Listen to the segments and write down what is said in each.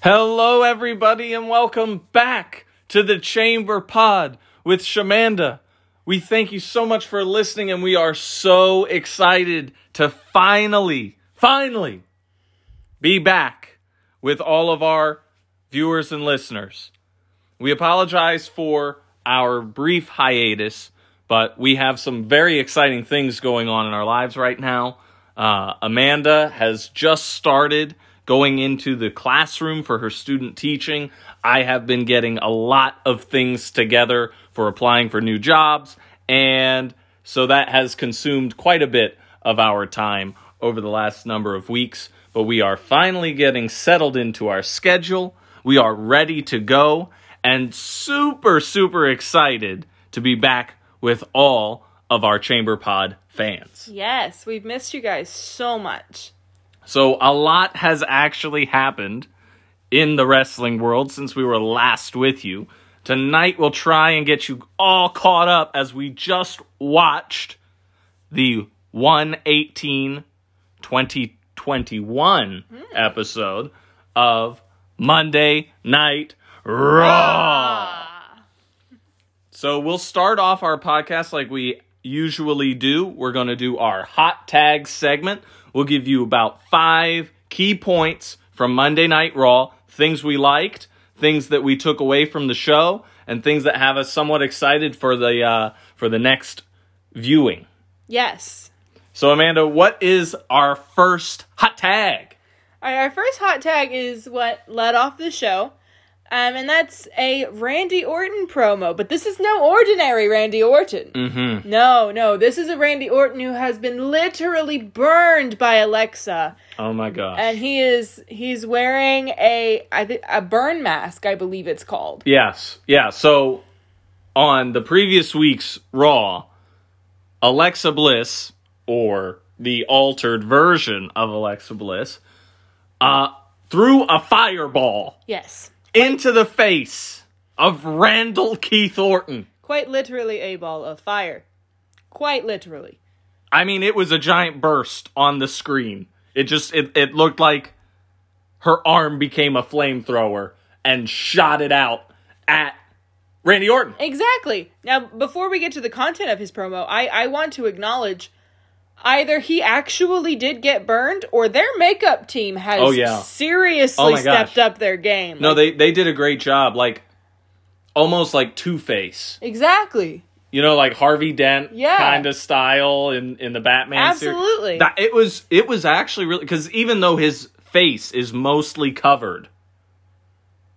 Hello, everybody, and welcome back to the Chamber Pod with Shamanda. We thank you so much for listening, and we are so excited to finally, finally be back with all of our viewers and listeners. We apologize for our brief hiatus, but we have some very exciting things going on in our lives right now. Uh, Amanda has just started going into the classroom for her student teaching. I have been getting a lot of things together for applying for new jobs, and so that has consumed quite a bit of our time over the last number of weeks. But we are finally getting settled into our schedule. We are ready to go and super, super excited to be back with all of our Chamber Pod fans. Yes, we've missed you guys so much. So, a lot has actually happened in the wrestling world since we were last with you. Tonight, we'll try and get you all caught up as we just watched the 118 2021 episode of Monday Night Raw. So we'll start off our podcast like we usually do. We're going to do our hot tag segment. We'll give you about five key points from Monday Night Raw, things we liked, things that we took away from the show, and things that have us somewhat excited for the uh, for the next viewing. Yes. So Amanda, what is our first hot tag? All right, our first hot tag is what led off the show. Um, and that's a Randy Orton promo, but this is no ordinary Randy Orton. Mm-hmm. No, no, this is a Randy Orton who has been literally burned by Alexa, Oh my gosh. and he is he's wearing a I think a burn mask, I believe it's called. Yes. Yeah. So on the previous week's Raw, Alexa Bliss, or the altered version of Alexa Bliss, uh, threw a fireball Yes, into the face of Randall Keith Orton. quite literally a ball of fire, quite literally. I mean, it was a giant burst on the screen. It just it, it looked like her arm became a flamethrower and shot it out at Randy Orton. Exactly. Now, before we get to the content of his promo, I, I want to acknowledge either he actually did get burned or their makeup team has Oh, yeah. seriously Oh, stepped up their game. No, Like, they they did a great job. Like almost like Two Face. Exactly. You know, like Harvey Dent Yeah. kind of style in in the Batman series. Absolutely. That it was it was actually really because even though his face is mostly covered,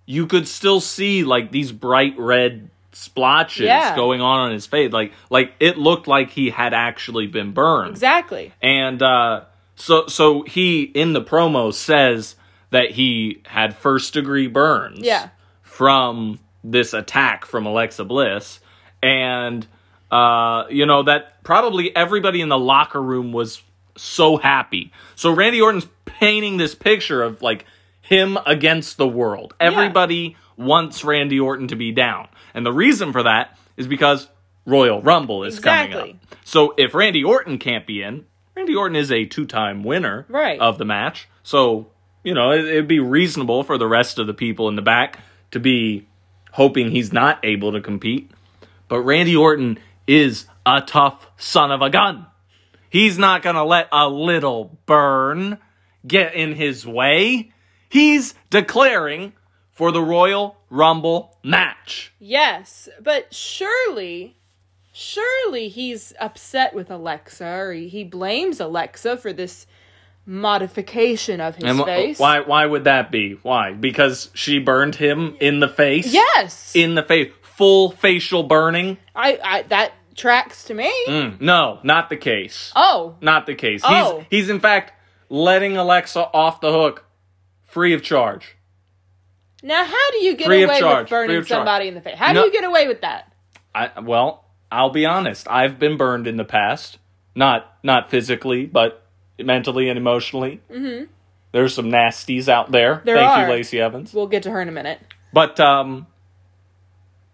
you could still see like these bright red splotches Yeah. going on on his face. Like like it looked like he had actually been burned. Exactly. And uh, so so he in the promo says that he had first degree burns Yeah. from this attack from Alexa Bliss and uh, you know that probably everybody in the locker room was so happy. So Randy Orton's painting this picture of like him against the world. Everybody wants Randy Orton to be down. And the reason for that is because Royal Rumble is coming up. So if Randy Orton can't be in, Randy Orton is a two-time winner Right. of the match. So, you know, it, it'd be reasonable for the rest of the people in the back to be hoping he's not able to compete. But Randy Orton is a tough son of a gun. He's not going to let a little burn get in his way. He's declaring for the Royal Rumble match. Yes, but surely, surely he's upset with Alexa, or he, he blames Alexa for this modification of his And face. why why would that be? Why? Because she burned him in the face? Yes, In the face. Full facial burning? I, I that tracks to me. Mm, no, not the case. Oh, Not the case. Oh. He's he's in fact letting Alexa off the hook free of charge. Now how do you get Free of away charge, with free burning of charge. somebody in the face? How No. do you get away with that? I well, I'll be honest. I've been burned in the past. Not not physically, but mentally and emotionally. Mm-hmm. There's some nasties out there. There Thank are. you, Lacey Evans. We'll get to her in a minute. But um,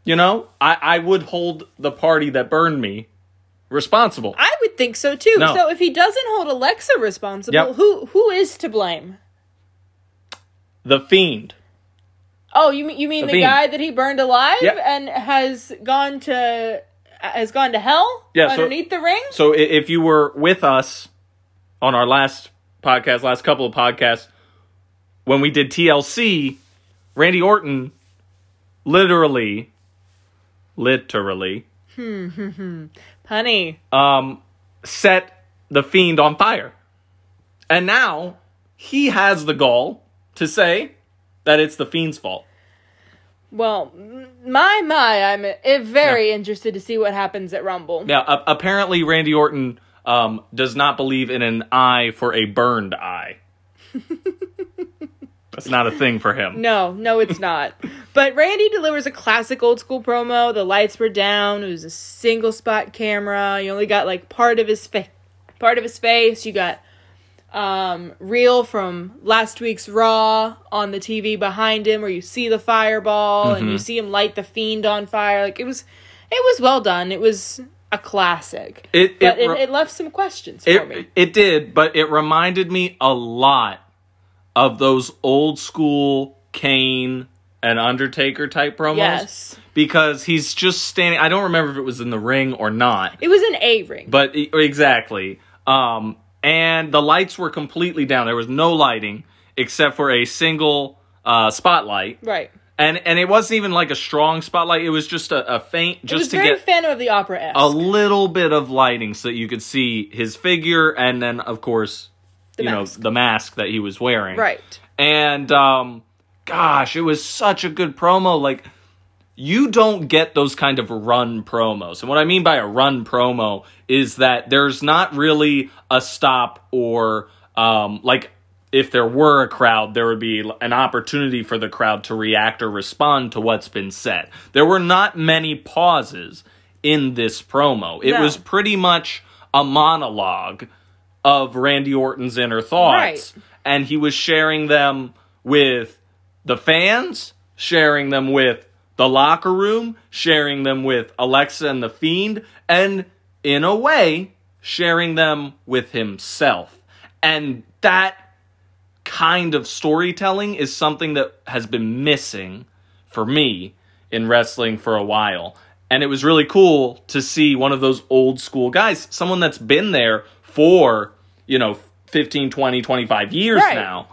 you know, I I would hold the party that burned me responsible. I would think so too. No. So if he doesn't hold Alexa responsible, Yep. who who is to blame? the fiend, Oh, you mean you mean The guy that he burned alive Yep. and has gone to has gone to hell Yeah, so- underneath the ring? So if you were with us on our last podcast, last couple of podcasts, when we did TLC, Randy Orton literally, literally, Honey. um, set the fiend on fire. And now he has the gall to say that it's the fiend's fault. Well, my my, I'm uh, very interested to see what happens at Rumble. Now, a- apparently, Randy Orton um, does not believe in an eye for a burned eye. That's not a thing for him. No, no, it's not. but Randy delivers a classic old school promo. The lights were down. It was a single spot camera. You only got like part of his face, part of his face. You got um reel from last week's Raw on the TV behind him, where you see the fireball and you see him light the fiend on fire. Like it was, it was well done. It was a classic. It but it, it, re- it left some questions for me. it, it did, but it reminded me a lot of those old school Kane and Undertaker type promos. Yes. Because he's just standing. I don't remember if it was in the ring or not. It was an A ring. But exactly. Um, and the lights were completely down. There was no lighting except for a single uh, spotlight. right. And and it wasn't even like a strong spotlight. It was just a, a faint, just to very get Phantom of the Opera esque. a little bit of lighting so that you could see his figure, and then of course, you mask. know, the mask that he was wearing. Right. And um, gosh, it was such a good promo. Like you don't get those kind of run promos. And what I mean by a run promo is that there's not really a stop or um, like if there were a crowd, there would be an opportunity for the crowd to react or respond to what's been said. There were not many pauses in this promo. It No. was pretty much a monologue of Randy Orton's inner thoughts. Right. And he was sharing them with the fans, sharing them with the locker room, sharing them with Alexa and the Fiend, and in a way, sharing them with himself. And that kind of storytelling is something that has been missing for me in wrestling for a while. And it was really cool to see one of those old school guys, someone that's been there for, you know, 15, 20, 25 years Right. now.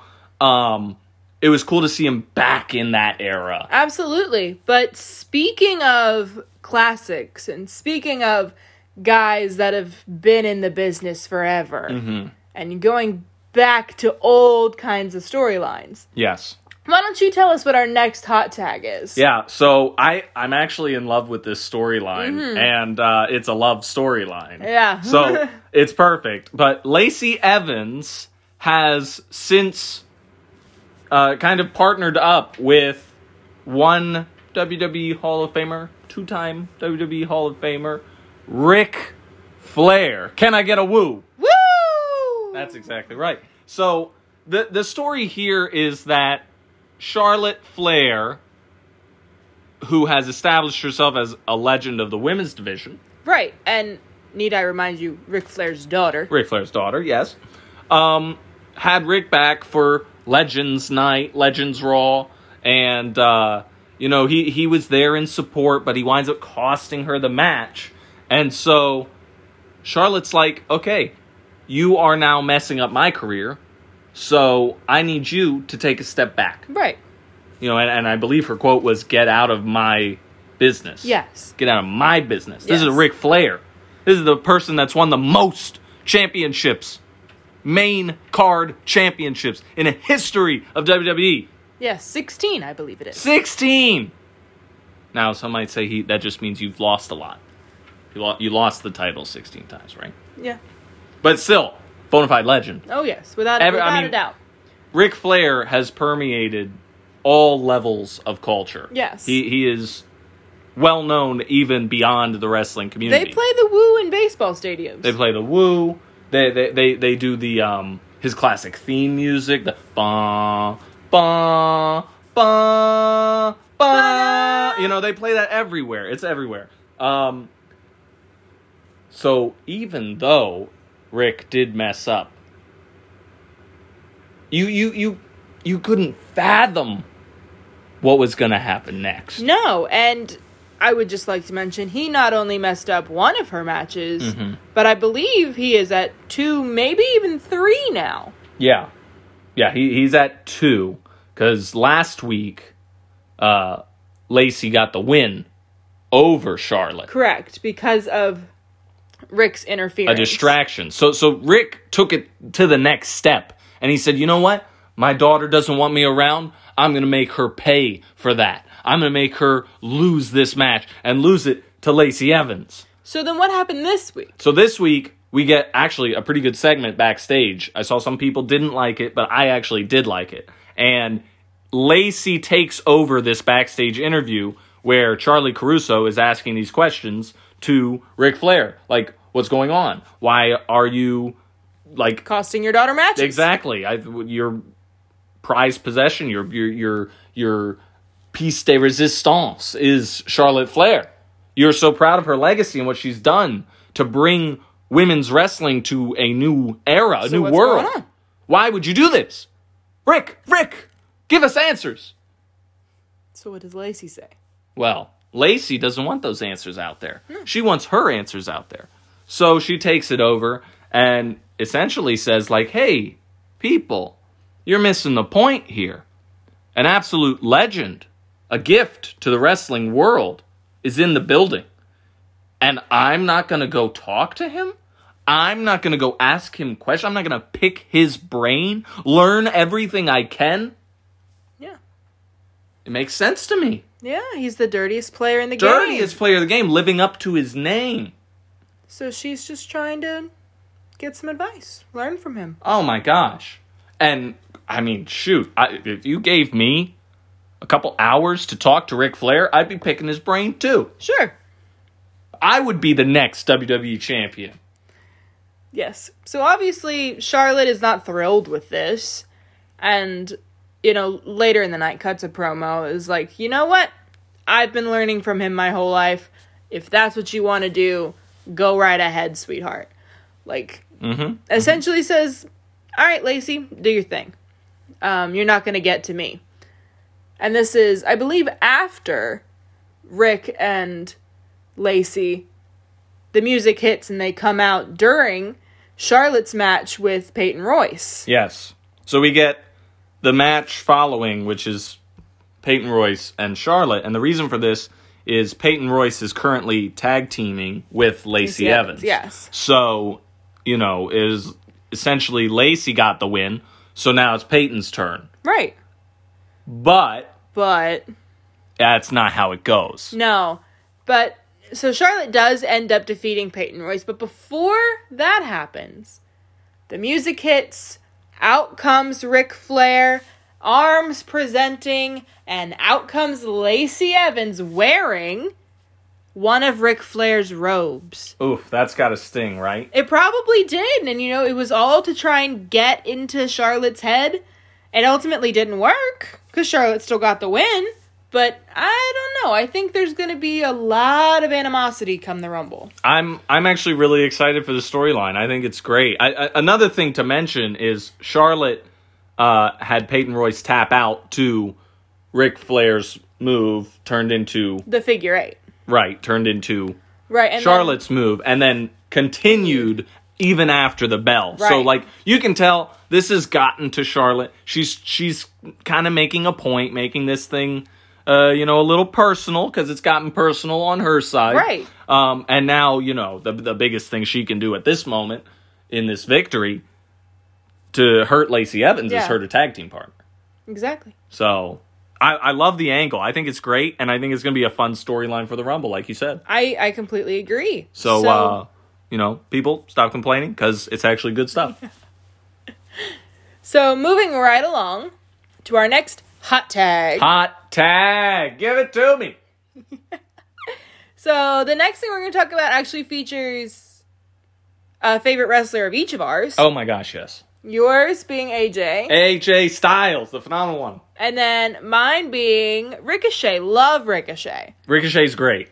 Um, it was cool to see him back in that era. Absolutely. But speaking of classics and speaking of guys that have been in the business forever Mm-hmm. and going back to old kinds of storylines, Yes. why don't you tell us what our next hot tag is? Yeah, so I I'm actually in love with this storyline, and uh, it's a love storyline. Mm-hmm. Yeah. so it's perfect. But Lacey Evans has since uh, kind of partnered up with one WWE Hall of Famer, two-time WWE Hall of Famer, Ric Flair. Can I get a woo? Woo! That's exactly right. So the the story here is that Charlotte Flair, who has established herself as a legend of the women's division, right. And need I remind you, Ric Flair's daughter. Ric Flair's daughter, yes, um, had Ric back for Legends Night, Legends Raw, and uh, you know he he was there in support, but he winds up costing her the match, and so Charlotte's like, okay, you are now messing up my career, so I need you to take a step back, Right. you know, and, and I believe her quote was, "Get out of my business." Yes. Get out of my business. This is Yes. Ric Flair. This is the person that's won the most championships, main card championships in the history of WWE. Yes, 16, I believe it is. 16! Now, some might say he that just means you've lost a lot. You, lo- you lost the title 16 times, right? Yeah. But still, bona fide legend. Oh, yes, without, Every- I mean- a doubt. Ric Flair has permeated all levels of culture. Yes. He, he is well known even beyond the wrestling community. They play the woo in baseball stadiums. They play the woo. They they they, they do the um his classic theme music, the ba ba ba ba. You know, they play that everywhere. It's everywhere. Um so even though Ric did mess up, you you you you couldn't fathom what was going to happen next. No, and I would just like to mention he not only messed up one of her matches, Mm-hmm. but I believe he is at two, maybe even three now. Yeah. Yeah, he, he's at two. Because last week, uh, Lacey got the win over Charlotte. Correct, because of Ric's interference. A distraction. So so Ric took it to the next step and he said, "You know what? My daughter doesn't want me around. I'm going to make her pay for that. I'm going to make her lose this match and lose it to Lacey Evans." So then what happened this week? So this week we get actually a pretty good segment backstage. I saw some people didn't like it, but I actually did like it. And Lacey takes over this backstage interview where Charly Caruso is asking these questions to Ric Flair, like, "What's going on? Why are you like Costing your daughter matches. exactly I, your prized possession, your your your your piece de resistance is Charlotte Flair. You're so proud of her legacy and what she's done to bring women's wrestling to a new era, a So new what's world. going on? Why would you do this? Ric, Ric, give us answers. So what does Lacey say? Well, Lacey doesn't want those answers out there. She wants her answers out there. So she takes it over and essentially says like, "Hey, people, you're missing the point here. An absolute legend, a gift to the wrestling world is in the building. And I'm not going to go talk to him? I'm not going to go ask him questions. I'm not going to pick his brain, learn everything I can. Yeah. It makes sense to me. Yeah, he's the dirtiest player in the game. dirtiest player of the game, living up to his name. So she's just trying to get some advice, learn from him. Oh my gosh. And I mean, shoot, I, if you gave me a couple hours to talk to Ric Flair, I'd be picking his brain too. Sure. I would be the next WWE champion. Yes. So obviously Charlotte is not thrilled with this. And, you know, later in the night cuts a promo is like, you know what? I've been learning from him my whole life. If that's what you want to do, go right ahead, sweetheart. Like, Mm-hmm. essentially says, All right, Lacey, do your thing. Um, you're not going to get to me. And this is, I believe, after Ric and Lacey, the music hits and they come out during Charlotte's match with Peyton Royce. Yes. So we get the match following, which is Peyton Royce and Charlotte. And the reason for this is Peyton Royce is currently tag teaming with Lacey Lacey Evans. Evans, yes. So, you know, is essentially Lacey got the win. So now it's Peyton's turn. Right. But But that's not how it goes. no. But so Charlotte does end up defeating Peyton Royce. But before that happens, the music hits. Out comes Ric Flair, arms presenting, and out comes Lacey Evans wearing one of Ric Flair's robes. Oof, that's got a sting, right? It probably did, and you know, it was all to try and get into Charlotte's head. It ultimately didn't work because Charlotte still got the win. But I don't know. I think there's going to be a lot of animosity come the Rumble. I'm I'm actually really excited for the storyline. I think it's great. I, I, another thing to mention is Charlotte uh, had Peyton Royce tap out to Ric Flair's move turned into The figure eight, right turned into right? And then- Charlotte's move, and then continued even after the bell. So like you can tell this has gotten to Charlotte. She's she's kind of making a point, making this thing. Uh, you know, a little personal because it's gotten personal on her side, Right. Um, and now you know the the biggest thing she can do at this moment in this victory to hurt Lacey Evans Yeah. is hurt a tag team partner. exactly. So I, I love the angle. I think it's great, and I think it's going to be a fun storyline for the Rumble, like you said. I I completely agree. So, uh, you know, people stop complaining because it's actually good stuff. so moving right along to our next hot tag. Hot tag, give it to me. So the next thing we're going to talk about actually features a favorite wrestler of each of ours. Oh my gosh, yes. Yours being AJ. AJ Styles, the phenomenal one. And then mine being Ricochet. Love Ricochet. Ricochet's great.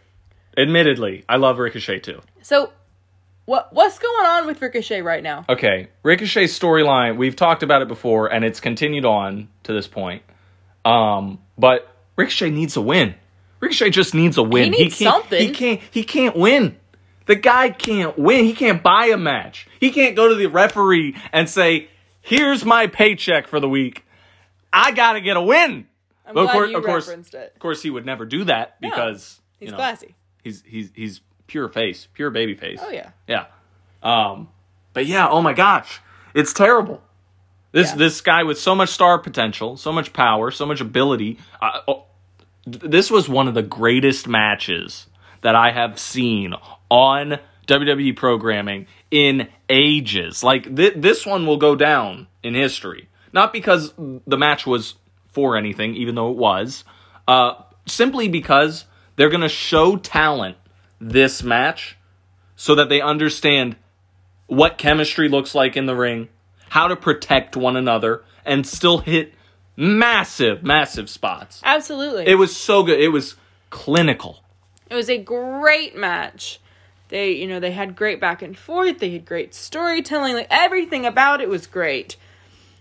Admittedly, I love Ricochet too. So, what what's going on with Ricochet right now? Okay, Ricochet's storyline, we've talked about it before, and it's continued on to this point. Um, but Ricochet needs a win. Ricochet just needs a win. He needs can't, something. He can't. He can't win. The guy can't win. He can't buy a match. He can't go to the referee and say, "Here's my paycheck for the week. I gotta get a win." I'm But of course- you of course- it. Of course, he would never do that because He's you know, classy. He's he's he's pure face, pure baby face. Oh yeah. Yeah. Um, but yeah, oh my gosh, it's terrible. This Yeah. this guy with so much star potential, so much power, so much ability. Uh, oh, this was one of the greatest matches that I have seen on WWE programming in ages. Like th- this one will go down in history, not because the match was for anything, even though it was, uh, simply because they're going to show talent this match so that they understand what chemistry looks like in the ring, how to protect one another, and still hit massive, massive spots. Absolutely. It was so good. It was clinical. It was a great match. They, you know, they had great back and forth. They had great storytelling. Like everything about it was great,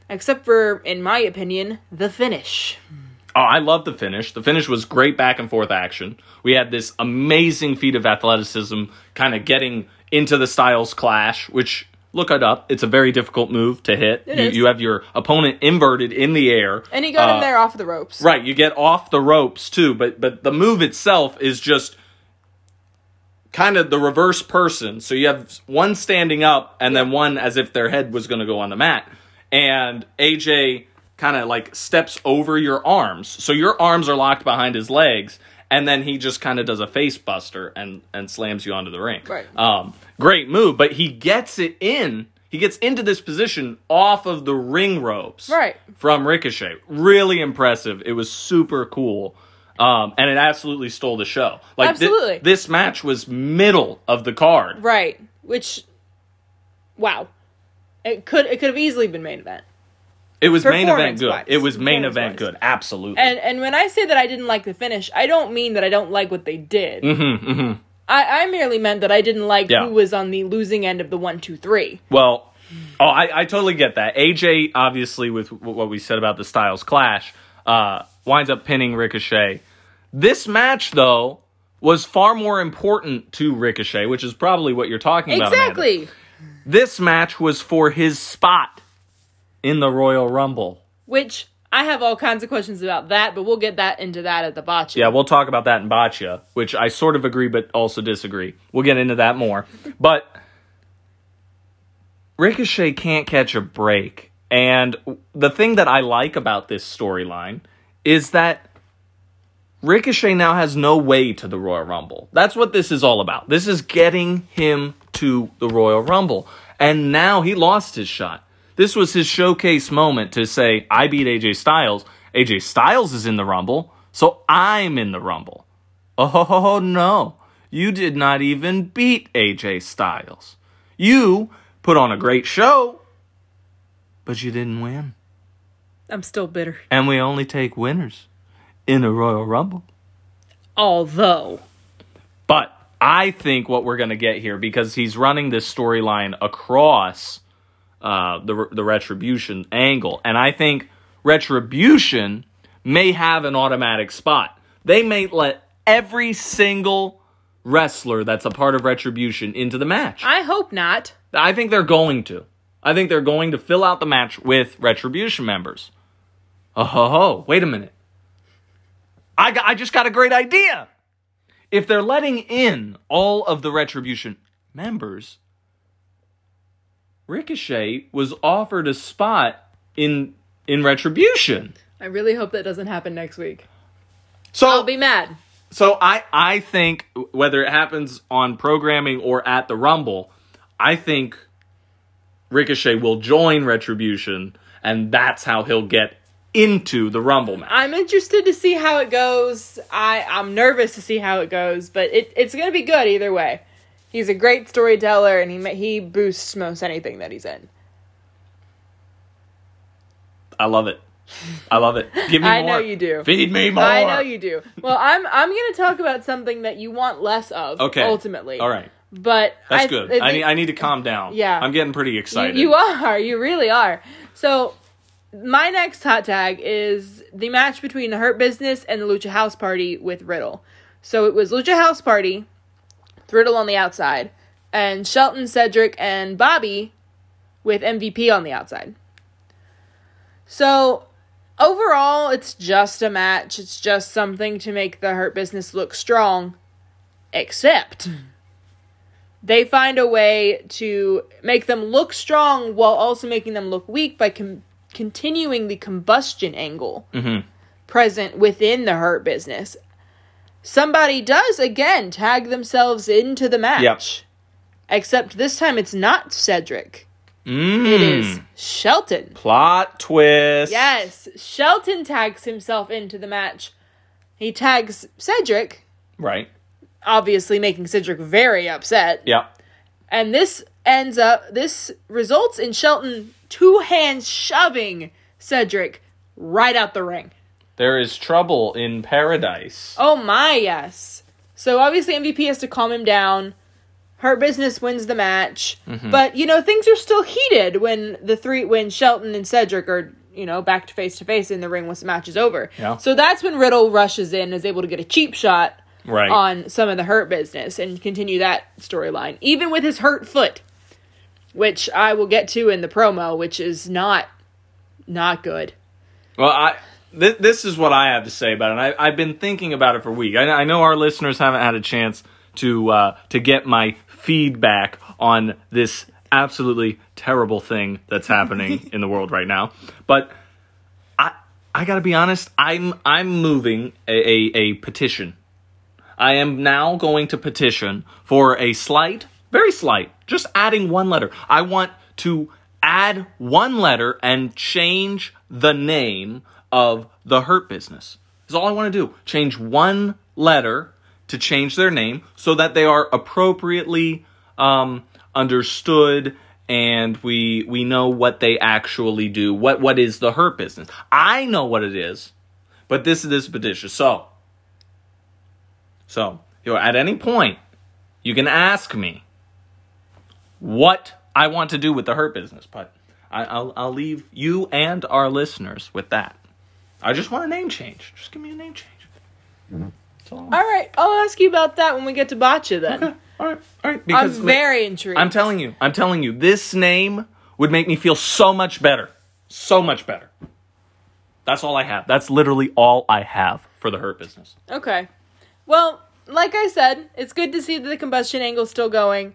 except for, in my opinion, the finish. Oh, I love the finish. The finish was great back and forth action. We had this amazing feat of athleticism, kind of getting into the Styles Clash, which look it up. It's a very difficult move to hit. It you, is. you have your opponent inverted in the air, And he got Uh, him there off the ropes. Right, you get off the ropes too, but but the move itself is just kind of the reverse person. So you have one standing up and then one as if their head was going to go on the mat. And AJ kind of like steps over your arms. So your arms are locked behind his legs and then he just kind of does a face buster and and slams you onto the ring. Right. Um great move, but he gets it in. He gets into this position off of the ring ropes Right. from Ricochet. Really impressive. It was super cool. Um, and it absolutely stole the show. Like thi- Absolutely. this match was middle of the card. Right. Which, wow, it could it could have easily been main event. It was main event good. Performance-wise. It was main event good. Absolutely. And and when I say that I didn't like the finish, I don't mean that I don't like what they did. Mm-hmm, mm-hmm. I, I merely meant that I didn't like Yeah. who was on the losing end of the one, two, three. Well, oh, I, I totally get that. AJ, obviously, with what we said about the Styles Clash, uh, winds up pinning Ricochet. This match, though, was far more important to Ricochet, which is probably what you're talking about. Amanda. Exactly. This match was for his spot in the Royal Rumble. Which I have all kinds of questions about that, but we'll get that into that at the botcha. Yeah, we'll talk about that in Botcha, which I sort of agree but also disagree. We'll get into that more. But Ricochet can't catch a break. And the thing that I like about this storyline is that Ricochet now has no way to the Royal Rumble. That's what this is all about. This is getting him to the Royal Rumble. And now he lost his shot. This was his showcase moment to say, I beat AJ Styles. AJ Styles is in the Rumble, so I'm in the Rumble. Oh no, you did not even beat AJ Styles. You put on a great show, but you didn't win. I'm still bitter. And we only take winners in a Royal Rumble. Although, But I think what we're going to get here, because he's running this storyline across uh, the the retribution angle, and I think retribution may have an automatic spot. They may let every single wrestler that's a part of retribution into the match. I hope not. I think they're going to. I think they're going to fill out the match with retribution members. Oh ho ho! Wait a minute. I got, I just got a great idea. If they're letting in all of the retribution members, Ricochet was offered a spot in in retribution. I really hope that doesn't happen next week. So I'll be mad. so I I think whether it happens on programming or at the Rumble, I think Ricochet will join Retribution, and that's how he'll get into the Rumble match. I'm interested to see how it goes. I I'm nervous to see how it goes, but it it's gonna be good either way. He's a great storyteller, and he he boosts most anything that he's in. I love it. I love it. Give me I more. know you do. Feed me more. I know you do. Well, I'm I'm gonna talk about something that you want less of. Okay. Ultimately. All right. But That's I, good. I I, need I need to calm down. Yeah. I'm getting pretty You, excited. you are. You really are. So, my next hot tag is the match between the Hurt Business and the Lucha House Party with Riddle. So it was Lucha House Party, Riddle on the outside, and Shelton, Cedric, and Bobby with MVP on the outside. So overall, it's just a match. It's just something to make the Hurt Business look strong. Except they find a way to make them look strong while also making them look weak by com- continuing the combustion angle Mm-hmm. present within the Hurt Business. Somebody does again tag themselves into the match. Yep. Except this time it's not Cedric. Mm. It is Shelton. plot twist. Yes, Shelton tags himself into the match. He tags Cedric, Right. obviously making Cedric very upset. Yeah. And this ends up, this results in Shelton two hands shoving Cedric right out the ring. There is trouble in paradise. Oh my, yes. So obviously MVP has to calm him down. Hurt Business wins the match. Mm-hmm. But, you know, things are still heated when the three when Shelton and Cedric are, you know, back to face to face in the ring once the match is over. Yeah. So that's when Riddle rushes in and is able to get a cheap shot Right. on some of the Hurt Business and continue that storyline. Even with his hurt foot. Which I will get to in the promo, which is not not good. Well, I th- this is what I have to say about it. And I, I've been thinking about it for a week. I, I know our listeners haven't had a chance to uh, to get my feedback on this absolutely terrible thing that's happening in the world right now. But I I got to be honest. I'm I'm moving a, a, a petition. I am now going to petition for a slight, very slight, just adding one letter. I want to add one letter and change the name of the Hurt Business. Is all I want to do. Change one letter to change their name so that they are appropriately um, understood and we we know what they actually do. What what is the Hurt Business? I know what it is, but this is this petition. So so, you know, at any point, you can ask me what I want to do with the hurt business, but I, I'll, I'll leave you and our listeners with that. I just want a name change. Just give me a name change. That's all All right, I'll ask you about that when we get to Botcha then. Okay, all right, all right. I'm Because very intrigued. I'm telling you, I'm telling you, this name would make me feel so much better, so much better. That's all I have. That's literally all I have for the hurt business. Okay. Well, like I said, it's good to see that the combustion angle's still going,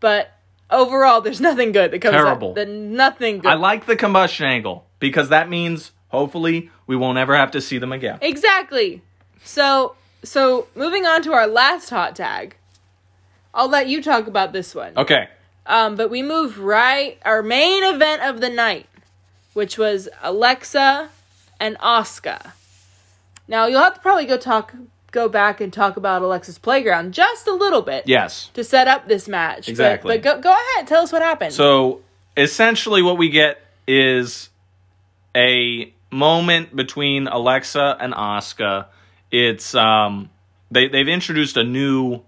but overall, there's nothing good that comes Terrible. up. The, nothing good. I like the combustion angle because that means hopefully we won't ever have to see them again. exactly. So, so moving on to our last hot tag. I'll let you talk about this one. Okay. Um, but we move right our main event of the night, which was Alexa and Asuka. Now you'll have to probably go talk, go back and talk about Alexa's playground just a little bit Yes. to set up this match. But- Exactly. But, go go ahead, tell us what happened. So essentially, what we get is a moment between Alexa and Asuka. It's um, they they've introduced a new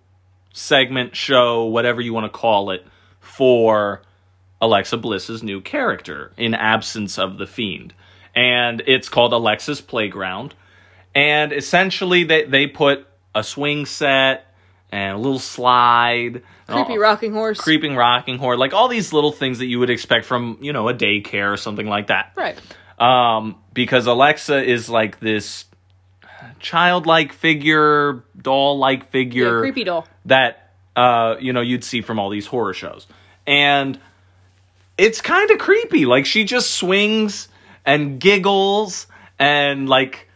segment, show, whatever you want to call it, for Alexa Bliss's new character in absence of the Fiend, and it's called Alexa's Playground. And essentially, they they put a swing set and a little slide. Creepy all- rocking horse. creeping rocking horse, like all these little things that you would expect from you know a daycare or something like that. Right. Um, because Alexa is like this childlike figure, doll-like Yeah, figure creepy doll. that uh, you know you'd see from all these horror shows, and it's kind of creepy. Like she just swings and giggles and like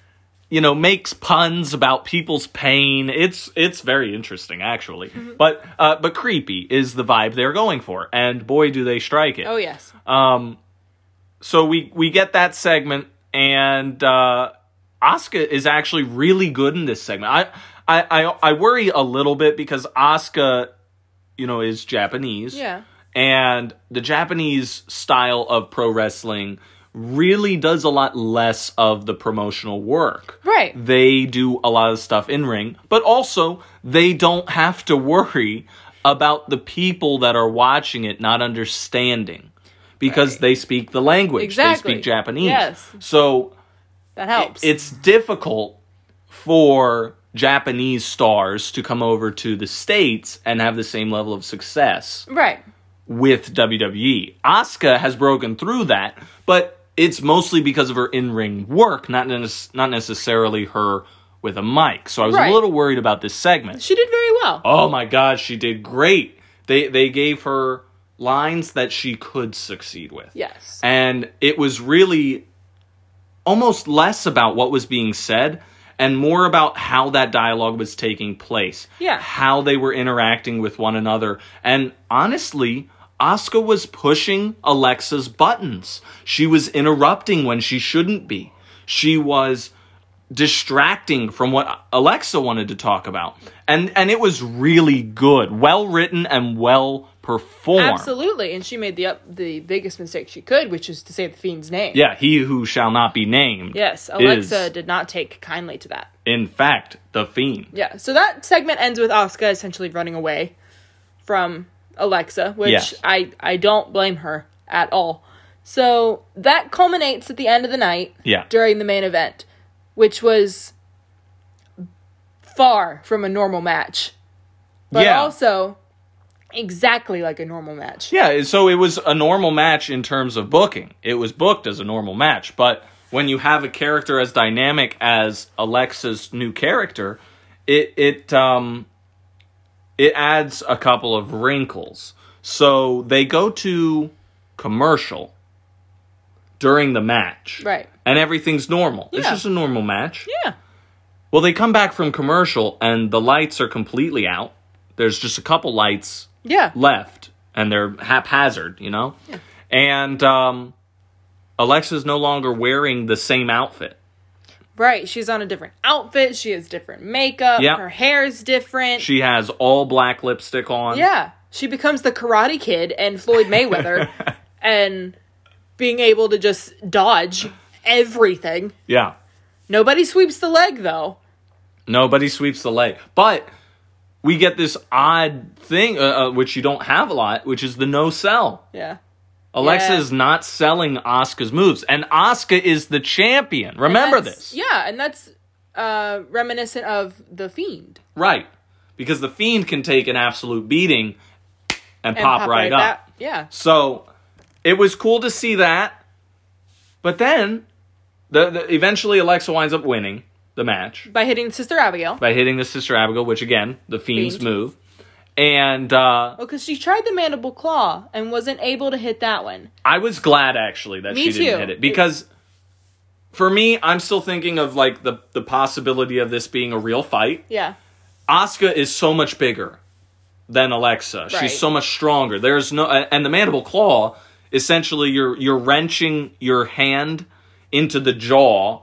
you know makes puns about people's pain. It's it's very interesting actually, but uh, but creepy is the vibe they're going for, and boy do they strike it. Oh yes. Um, so we we get that segment, and uh, Asuka is actually really good in this segment. I I I, I worry a little bit because Asuka, you know, is Japanese, Yeah. and the Japanese style of pro wrestling really does a lot less of the promotional work. Right. They do a lot of stuff in ring, but also they don't have to worry about the people that are watching it not understanding because Right. they speak the language. Exactly. They speak Japanese. Yes. So That helps. it's difficult for Japanese stars to come over to the States and have the same level of success right. with WWE. Asuka has broken through that, but it's mostly because of her in-ring work, not nec- not necessarily her with a mic. So I was Right. a little worried about this segment. She did very well. Oh my god, she did great. They they gave her lines that she could succeed with. Yes. And it was really almost less about what was being said and more about how that dialogue was taking place. Yeah. How they were interacting with one another. And honestly, Asuka was pushing Alexa's buttons. She was interrupting when she shouldn't be. She was distracting from what Alexa wanted to talk about. And and it was really good, well written and well performed. Absolutely. And she made the up the biggest mistake she could, which is to say the fiend's name. Yeah, he who shall not be named. Yes. Alexa is, did not take kindly to that. in fact, the fiend. Yeah. So that segment ends with Asuka essentially running away from Alexa, which Yes. I I don't blame her at all. So that culminates at the end of the night Yeah. during the main event, which was far from a normal match, but yeah. also exactly like a normal match. yeah, so it was a normal match in terms of booking. It was booked as a normal match, but when you have a character as dynamic as Alexa's new character, it it um it adds a couple of wrinkles. So they go to commercial during the match. Right. And everything's normal. It's just a normal match. Yeah. Well, they come back from commercial and the lights are completely out. There's just a couple lights Yeah. left and they're haphazard, you know? yeah. And um, Alexa's no longer wearing the same outfit. Right. She's on a different outfit. She has different makeup. Yeah. Her hair's different. She has all black lipstick on. Yeah. She becomes the Karate Kid and Floyd Mayweather and being able to just dodge everything. Yeah. Nobody sweeps the leg though. Nobody sweeps the leg. But we get this odd thing, uh, uh, which you don't have a lot, which is the no sell. Yeah. Alexa Yeah. is not selling Asuka's moves, and Oscar is the champion. Remember this, Yeah, and that's uh reminiscent of the Fiend. right? Because the Fiend can take an absolute beating and, And pop, right, up. back. Yeah. So it was cool to see that, but then the, the eventually Alexa winds up winning the match By hitting Sister Abigail. by hitting the Sister Abigail, which again the Fiend's Fiend. move, and uh, Well, because she tried the mandible claw and wasn't able to hit that one. I was glad actually that Me she didn't hit it because for me, I'm still thinking of like the the possibility of this being a real fight. Yeah. Asuka is so much bigger than Alexa. Right. She's so much stronger. There's no and the mandible claw essentially you're you're wrenching your hand into the jaw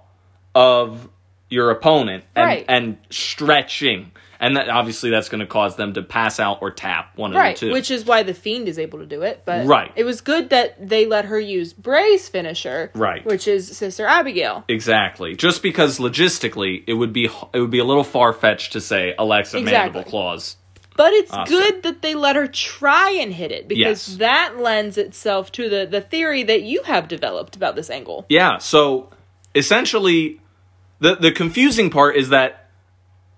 of your opponent and Right. and stretching. And that, obviously that's going to cause them to pass out or tap one Right. of the two. Which is why the Fiend is able to do it. But Right. it was good that they let her use Bray's finisher. Right. Which is Sister Abigail. Exactly. Just because logistically it would be it would be a little far fetched to say Alexa Exactly. mandible claws. But it's Awesome. good that they let her try and hit it because Yes. that lends itself to the, the theory that you have developed about this angle. Yeah. So essentially, the the confusing part is that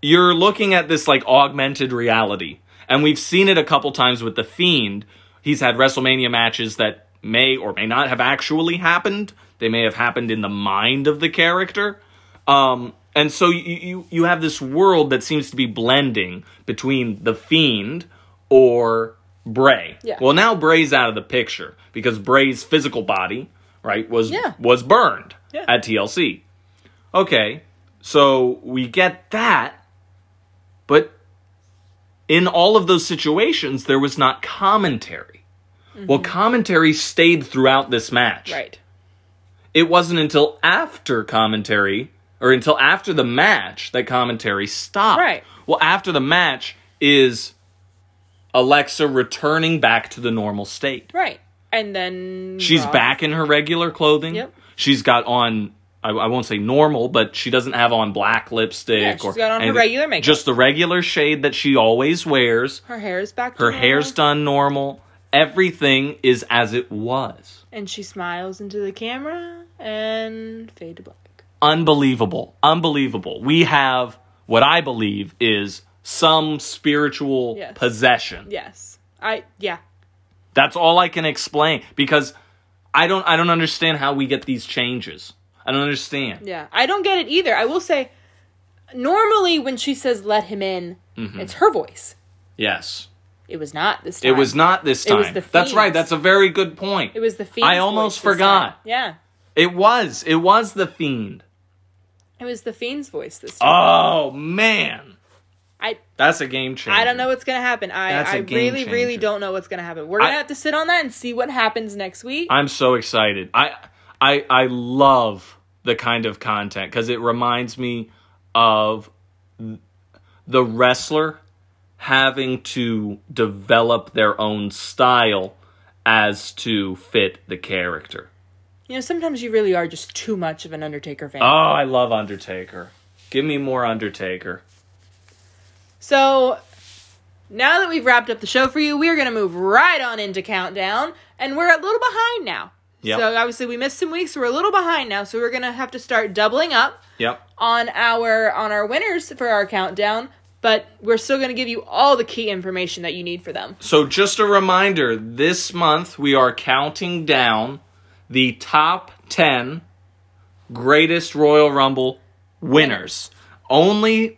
you're looking at this like augmented reality, and we've seen it a couple times with the Fiend. He's had WrestleMania matches that may or may not have actually happened. They may have happened in the mind of the character. Um, and so you, you you have this world that seems to be blending between the Fiend or Bray. Yeah. Well, now Bray's out of the picture because Bray's physical body, right, was Yeah. was burned Yeah. at TLC. Okay, so we get that, but in all of those situations, there was not commentary. Well, mm-hmm. commentary stayed throughout this match Right. it wasn't until after commentary or until after the match that commentary stopped. Right. Well, after the match is Alexa returning back to the normal state. Right. And then She's Raw- back in her regular clothing. Yep. She's got on I, I won't say normal, but she doesn't have on black lipstick Yeah, she's or got on her regular makeup. Just the regular shade that she always wears. Her hair is back. Her normal. hair's done normal everything is as it was. And she smiles into the camera and fade to black. Unbelievable. Unbelievable. We have what I believe is some spiritual Yes. possession. Yes. I yeah. That's all I can explain because I don't I don't understand how we get these changes. I don't understand. Yeah. I don't get it either. I will say normally when she says let him in, Mm-hmm. it's her voice. Yes. It was not this time. It was not this time. That's right. That's a very good point. It was the fiend. I almost forgot. Yeah. It was. It was the fiend. It was the fiend's voice this time. Oh man. I That's a game changer. I don't know what's gonna happen. I, That's a I game really, really don't know what's gonna happen. We're gonna I- have to sit on that and see what happens next week. I'm so excited. I I I love the kind of content cuz it reminds me of the wrestler having to develop their own style as to fit the character. you know, sometimes you really are just too much of an Undertaker fan. Oh, I love Undertaker. Give me more Undertaker. So now that we've wrapped up the show for you, we are going to move right on into countdown, and we're a little behind now. Yep. So obviously we missed some weeks, so we're a little behind now. So we're going to have to start doubling up Yep. on our on our winners for our countdown. But we're still going to give you all the key information that you need for them. So, just a reminder this month we are counting down the top 10 greatest Royal Rumble winners. Only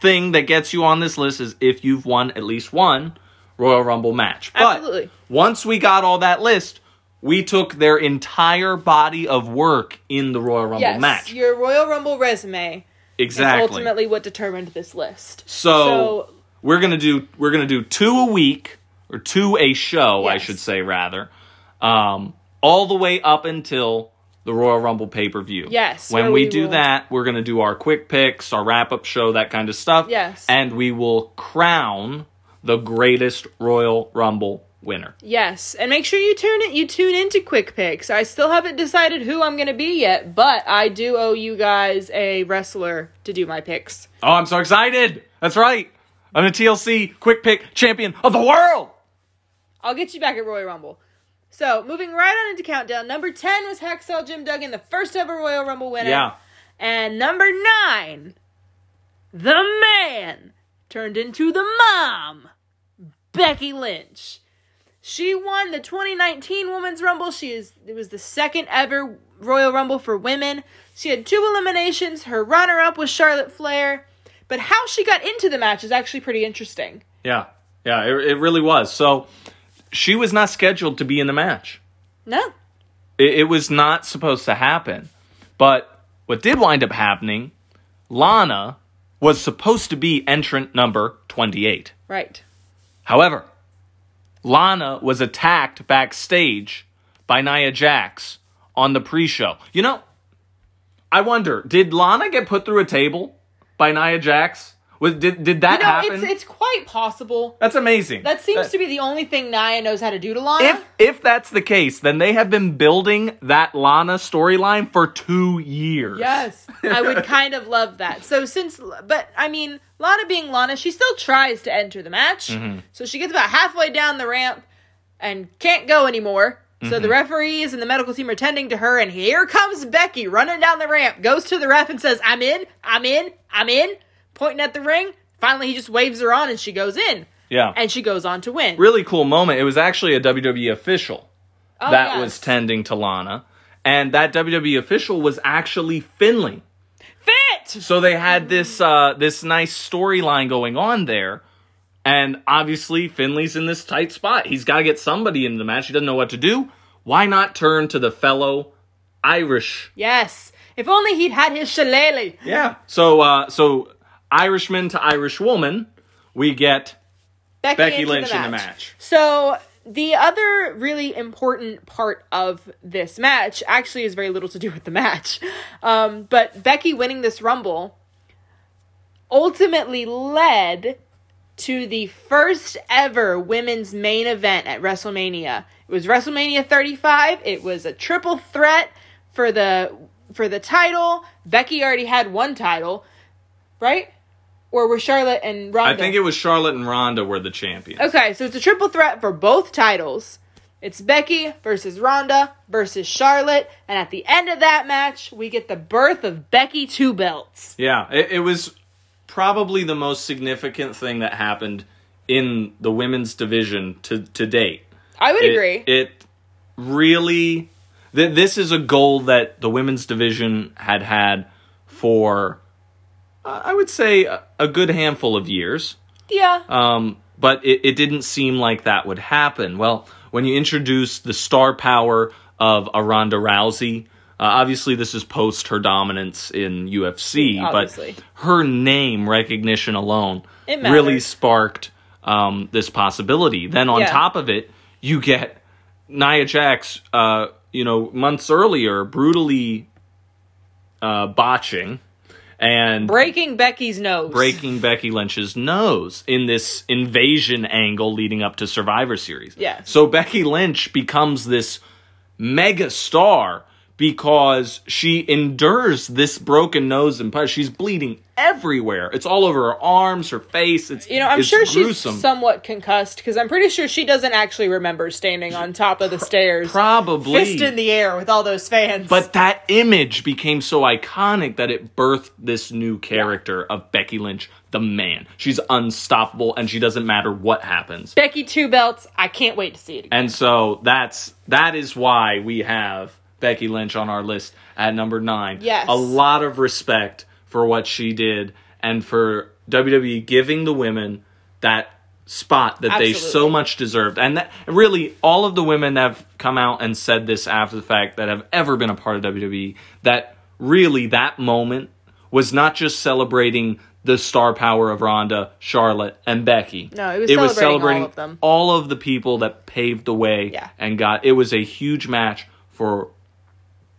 thing that gets you on this list is if you've won at least one Royal Rumble match. But Absolutely. once we got all that list, we took their entire body of work in the Royal Rumble yes, match. your Royal Rumble resume Exactly. is ultimately what determined this list. So, So- we're gonna do we're gonna do two a week or two a show, I should say rather, um, all the way up until the Royal Rumble pay per view. Yes, When we, we do will- that, we're gonna do our quick picks, our wrap up show, that kind of stuff. Yes. and we will crown the greatest Royal Rumble winner. Yes, and make sure you tune it. You tune into Quick Picks. I still haven't decided who I'm going to be yet, but I do owe you guys a wrestler to do my picks. Oh, I'm so excited! That's right. I'm a TLC quick pick champion of the world. I'll get you back at Royal Rumble. So moving right on into countdown. Number ten was Hacksaw Jim Duggan, the first ever Royal Rumble winner. Yeah. And number nine, the man turned into the mom, Becky Lynch. She won the 2019 Women's Rumble. She is it was the second ever Royal Rumble for women. She had two eliminations. Her runner-up was Charlotte Flair. But how she got into the match is actually pretty interesting. Yeah, yeah, it, it really was. So she was not scheduled to be in the match. No. It, it was not supposed to happen. But what did wind up happening, Lana was supposed to be entrant number 28. Right. However, Lana was attacked backstage by Nia Jax on the pre show. You know, I wonder, did Lana get put through a table by Nia Jax? Was, did, did that No, happen? it's it's quite possible. That's amazing. That seems That- to be the only thing Nia knows how to do to Lana. if if that's the case, then they have been building that Lana storyline for two years. yes, I would kind of love that. So since, but I mean, Lana being Lana, she still tries to enter the match. Mm-hmm. So she gets about halfway down the ramp and can't go anymore. So Mm-hmm. the referees and the medical team are tending to her, and here comes Becky running down the ramp, goes to the ref and says, "I'm in, I'm in, I'm in," pointing at the ring. Finally, he just waves her on, and she goes in, yeah. and she goes on to win. really cool moment. It was actually a WWE official Oh, that yes. was tending to Lana, and that WWE official was actually Finlay. fit. So they had this uh, this nice storyline going on there, and obviously Finlay's in this tight spot. He's got to get somebody in the match. He doesn't know what to do. Why not turn to the fellow Irish? Yes. If only he'd had his shillelagh. Yeah. So uh, so Irishman to Irish woman, we get Becky, Becky Lynch the in the match. So the other really important part of this match actually has very little to do with the match, um, but Becky winning this Rumble ultimately led to the first ever women's main event at WrestleMania. It was WrestleMania 35. It was a triple threat for the for the title. Becky already had one title, right? or were Charlotte and Ronda? I think it was Charlotte and Ronda were the champions. Okay, so it's a triple threat for both titles. It's Becky versus Ronda versus Charlotte, and at the end of that match, we get the birth of Becky Two Belts. Yeah, it, it was probably the most significant thing that happened in the women's division to to date. I would It- agree. It really th- this is a goal that the women's division had had for uh, I would say a, a good handful of years. yeah. Um, but it, it didn't seem like that would happen. Well, when you introduce the star power of a Ronda Rousey, uh, obviously this is post her dominance in UFC, Obviously. but her name recognition alone really sparked um, this possibility. Then on Yeah. top of it, you get Nia Jax, uh, you know, months earlier, brutally uh, botching and Breaking Becky's nose. breaking Becky Lynch's nose in this invasion angle leading up to Survivor Series. Yeah. So Becky Lynch becomes this mega star because she endures this broken nose and punch. She's bleeding everywhere. It's all over her arms, her face. It's You know, I'm sure gruesome. she's somewhat concussed because I'm pretty sure she doesn't actually remember standing on top of the stairs, probably fist in the air with all those fans. But that image became so iconic that it birthed this new character of Becky Lynch, the man. She's unstoppable and she doesn't matter what happens. Becky Two Belts, I can't wait to see it again. And so that's that is why we have Becky Lynch on our list at number nine. Yes. A lot of respect for what she did and for WWE giving the women that spot that they so much deserved. And that, really, all of the women that have come out and said this after the fact that have ever been a part of WWE that really that moment was not just celebrating the star power of Ronda, Charlotte, and Becky. No, it was celebrating all of them. all of the people that paved the way Yeah. and got it was a huge match for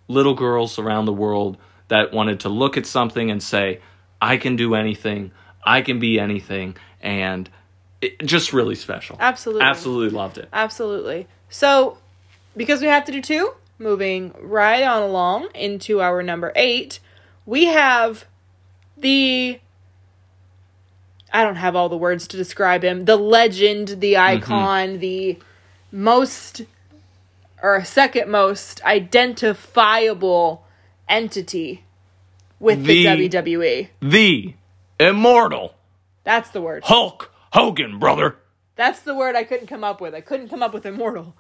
little girls around the world that wanted to look at something and say i can do anything i can be anything and it, just really special Absolutely. absolutely loved it Absolutely. So, because we have to do two, moving right on along into our number eight, we have the. I don't have all the words to describe him. The legend, the mm-hmm. icon, the most or second most identifiable entity with the, The- WWE. the immortal That's the word. hulk hogan brother That's the word I couldn't come up with. I couldn't come up with immortal.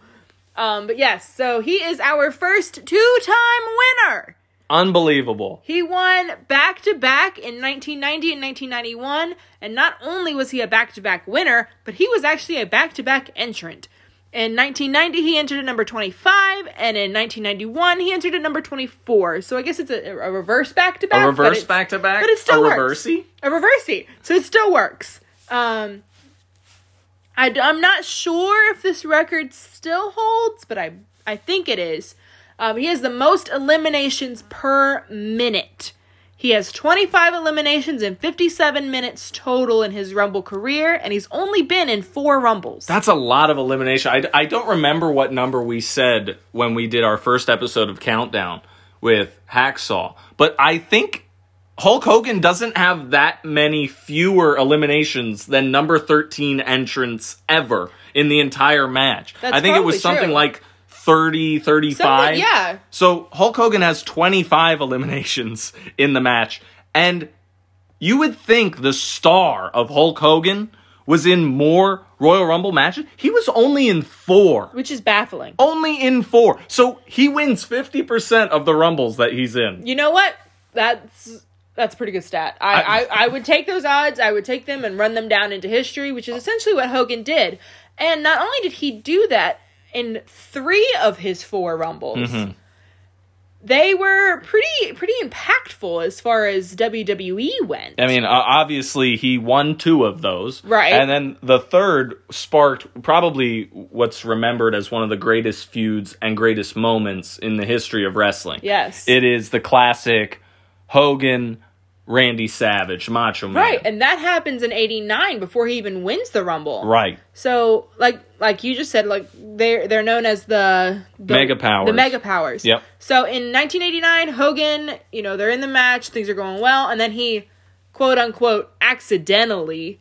Um, but yes, so he is our first two-time winner. unbelievable He won back to back in 1990 and 1991, and not only was he a back to back winner, but he was actually a back to back entrant. In 1990, he entered at number 25, and in 1991, he entered at number 24. So I guess it's a, a reverse back to back. a reverse back to back but it still a works reversey a reversey. So it still works. Um, I, am not sure if this record still holds, but I I think it is. Um, he has the most eliminations per minute. He has 25 eliminations in 57 minutes total in his Rumble career, and he's only been in four Rumbles. That's a lot of elimination. I, I don't remember what number we said when we did our first episode of Countdown with Hacksaw, but I think Hulk Hogan doesn't have that many fewer eliminations than number 13 entrants ever in the entire match. That's I think it was something true. like 30, 35. Something- yeah. So Hulk Hogan has 25 eliminations in the match, and you would think the star of Hulk Hogan was in more Royal Rumble matches. He was only in four. which is baffling. Only in four. So he wins 50% of the Rumbles that he's in. You know what? That's that's a pretty good stat. I, I- I, I would take those odds, I would take them and run them down into history, which is essentially what Hogan did. And not only did he do that in three of his four rumbles, Mm-hmm. they were pretty pretty impactful as far as WWE went. I mean, obviously he won two of those. Right. And then the third sparked probably what's remembered as one of the greatest feuds and greatest moments in the history of wrestling. Yes. It is the classic Hogan, Randy Savage, Macho Man. right, and that happens in '89 before he even wins the Rumble. Right. So, like, like you just said, like they're they're known as the, the Mega Powers. The mega powers. Yep. So in 1989, Hogan, you know, they're in the match, things are going well, and then he, quote unquote, accidentally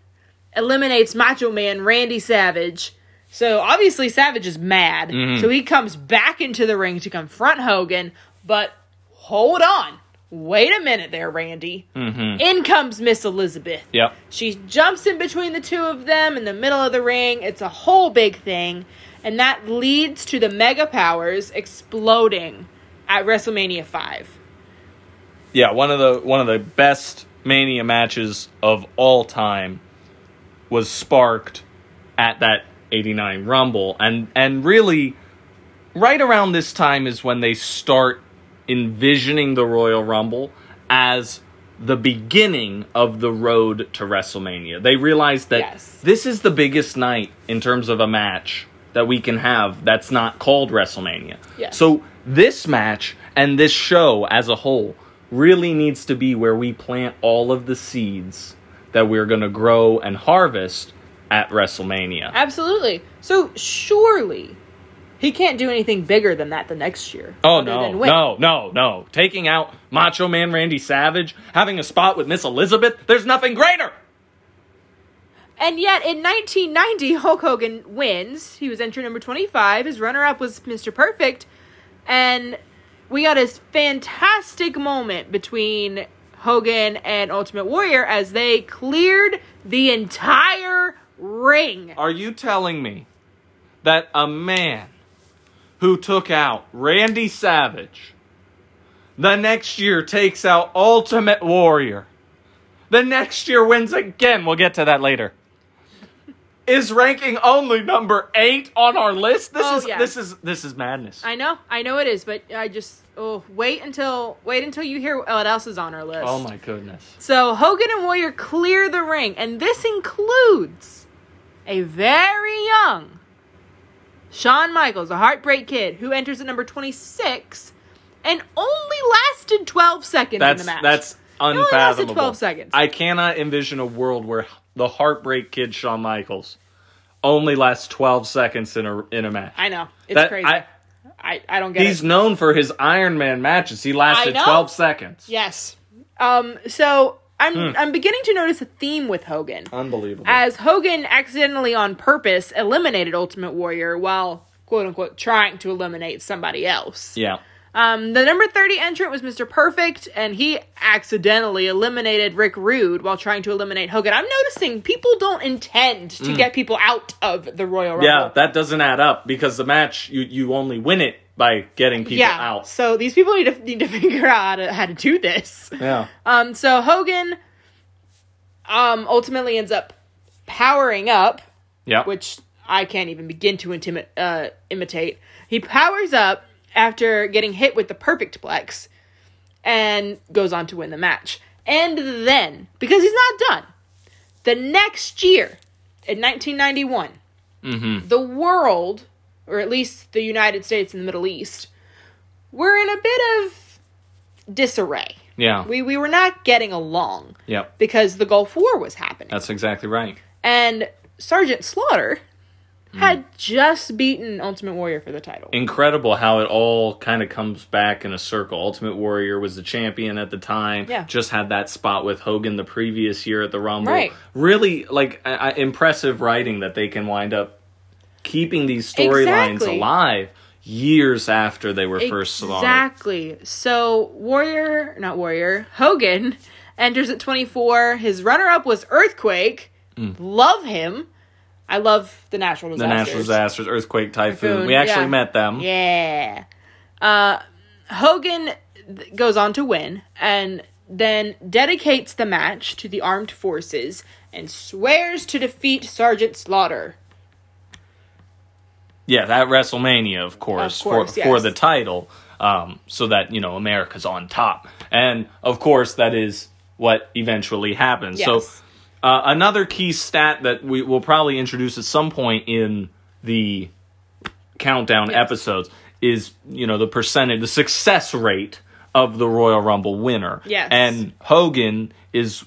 eliminates Macho Man Randy Savage. So obviously Savage is mad. Mm-hmm. So he comes back into the ring to confront Hogan, but hold on. Wait a minute there, Randy. Mm-hmm. In comes Miss Elizabeth. Yep. She jumps in between the two of them in the middle of the ring. It's a whole big thing. And that leads to the Mega Powers exploding at WrestleMania 5. Yeah, one of the one of the best Mania matches of all time was sparked at that 89 Rumble and and really right around this time is when they start envisioning the Royal Rumble as the beginning of the road to WrestleMania. They realized that Yes. this is the biggest night in terms of a match that we can have that's not called WrestleMania. Yes. So this match and this show as a whole really needs to be where we plant all of the seeds that we're going to grow and harvest at WrestleMania. Absolutely. So surely he can't do anything bigger than that the next year. Oh no, no, no, no! Taking out Macho Man Randy Savage, having a spot with Miss Elizabeth, there's nothing greater. And yet in 1990, Hulk Hogan wins. He was entry number 25. His runner up was Mr. Perfect. And we got a fantastic moment between Hogan and Ultimate Warrior as they cleared the entire ring. Are you telling me that a man who took out Randy Savage the next year takes out Ultimate Warrior, the next year wins again? We'll get to that later. Is ranking only number eight on our list? This Oh, is yes. this is this is madness. I know, I know it is, but I just oh wait until wait until you hear what else is on our list. oh my goodness. So Hogan and Warrior clear the ring, and this includes a very young Shawn Michaels, a heartbreak kid, who enters at number 26 and only lasted 12 seconds That's in the match. that's unfathomable. only lasted 12 seconds. I cannot envision a world where the heartbreak kid Shawn Michaels only lasts 12 seconds in a in a match. I know. It's That- crazy. I- I, I, don't get it. he's it. known for his Iron Man matches. He lasted 12 seconds. Yes. Um, so I'm, Hmm. I'm beginning to notice a theme with Hogan. Unbelievable. as Hogan accidentally on purpose eliminated Ultimate Warrior while quote unquote trying to eliminate somebody else. yeah. Um, the number 30 entrant was Mr. Perfect, and he accidentally eliminated Rick Rude while trying to eliminate Hogan. I'm noticing people don't intend to get people out of the Royal Rumble. Yeah, that doesn't add up because the match you you only win it by getting people yeah. out. So these people need to need to figure out how to, how to do this. Yeah. Um, so Hogan um, ultimately ends up powering up Yeah. which I can't even begin to intimi- uh, imitate. He powers up after getting hit with the perfect plex and goes on to win the match. And then, because he's not done, the next year, in 1991, mm-hmm. the world, or at least the United States and the Middle East, were in a bit of disarray. yeah. We, we were not getting along Yep. because the Gulf War was happening. That's exactly right. And Sergeant Slaughter had just beaten Ultimate Warrior for the title. Incredible how it all kind of comes back in a circle. Ultimate Warrior was the champion at the time. Yeah. Just had that spot with Hogan the previous year at the Rumble. Right. Really, like, uh, uh, impressive writing that they can wind up keeping these storylines Exactly. alive years after they were first slaughtered. Exactly. So Warrior, not Warrior, Hogan enters at 24. His runner-up was Earthquake. Love him. I love the natural Mm. The disasters. natural disasters, earthquake, typhoon. Typhoon, We actually yeah. met them. Yeah. Uh, Hogan th- goes on to win and then dedicates the match to the armed forces and swears to defeat Sergeant Slaughter. Yeah, at WrestleMania, of course, Of course, for for the title, um, so that you know America's on top, and of course that is what eventually happens. So, Yes. Uh, another key stat that we will probably introduce at some point in the countdown Yes. episodes is you know the percentage, the success rate of the Royal Rumble winner. Yes. and Hogan is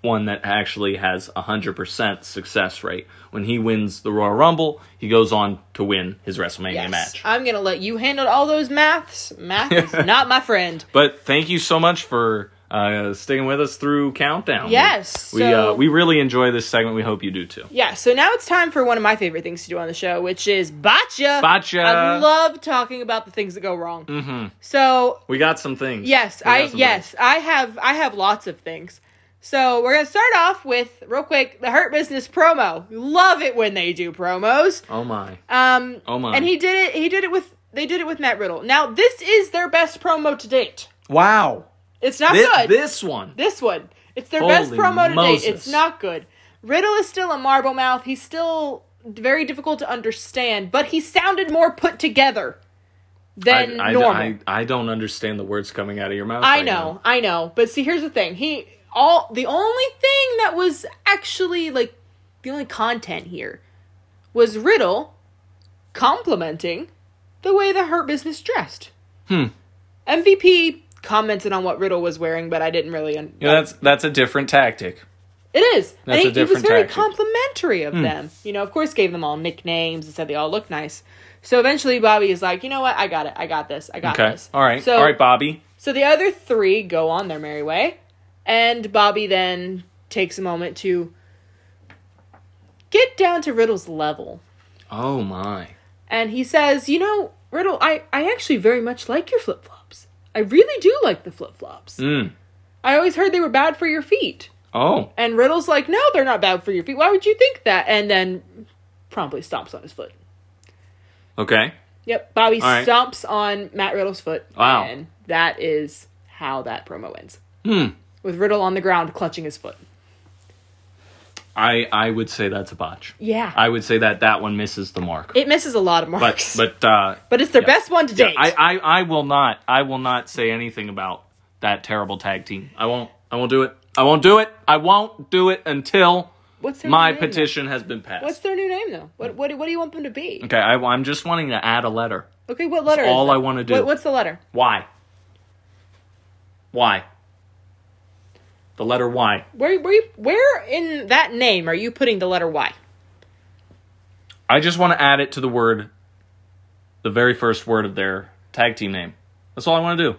one that actually has a hundred percent success rate. When he wins the Royal Rumble, he goes on to win his WrestleMania Yes. match. I'm going to let you handle all those maths. Math is not my friend. But thank you so much for uh, sticking with us through countdown. Yes, we so- uh, we really enjoy this segment. We hope you do too. Yeah, so now it's time for one of my favorite things to do on the show, which is botcha. Botcha. I love talking about the things that go wrong. Mm-hmm. So We got some things. yes, We I some yes I have I have lots of things. So we're gonna start off with real quick the Hurt Business promo. Love it when they do promos. Oh my. Um, Oh my. and he did it. He did it with they did it with Matt Riddle. Now this is their best promo to date. Wow. It's not This, good. this one. This one. It's their best Holy promo to date. It's not good. Riddle is still a marble mouth. He's still very difficult to understand, but he sounded more put together than I, I, normal. I, I don't understand the words coming out of your mouth. I right know, now. I know. But see, here's the thing. He all the only thing that was actually like the only content here was Riddle complimenting the way the Hurt Business dressed. Hmm. MVP commented on what Riddle was wearing, but I didn't really. Un- Yeah, that's that's a different tactic. It is. That's and he, he was very tactic. Complimentary of hmm. them. You know, of course, gave them all nicknames and said they all look nice. So eventually, Bobby is like, you know what? I got it. I got this. I got Okay. this. All right. So, All right, Bobby. so the other three go on their merry way, and Bobby then takes a moment to get down to Riddle's level. Oh my. And he says, You know, Riddle, I, I actually very much like your flip flops. I really do like the flip flops. Mm. I always heard they were bad for your feet. Oh. And Riddle's like, No, they're not bad for your feet. Why would you think that? And then promptly stomps on his foot. Okay. Yep, Bobby right. stomps on Matt Riddle's foot. Wow. And that is how that promo ends. Hmm. With Riddle on the ground clutching his foot. I I would say that's a botch. Yeah. I would say that that one misses the mark. it misses a lot of marks. but uh, But it's their yeah. best one to yeah, date. I, I I will not I will not say anything about that terrible tag team. I won't I won't do it. I won't do it. I won't do it until What's their my petition has been passed. What's their new name though? What what, what do you want them to be? okay, I, I'm just wanting to add a letter. Okay, what letter? all that? I wanna do. What, what's the letter? Why? Why? The letter Y. Where where you, where in that name are you putting the letter Y? I just want to add it to the word, the very first word of their tag team name. That's all I want to do.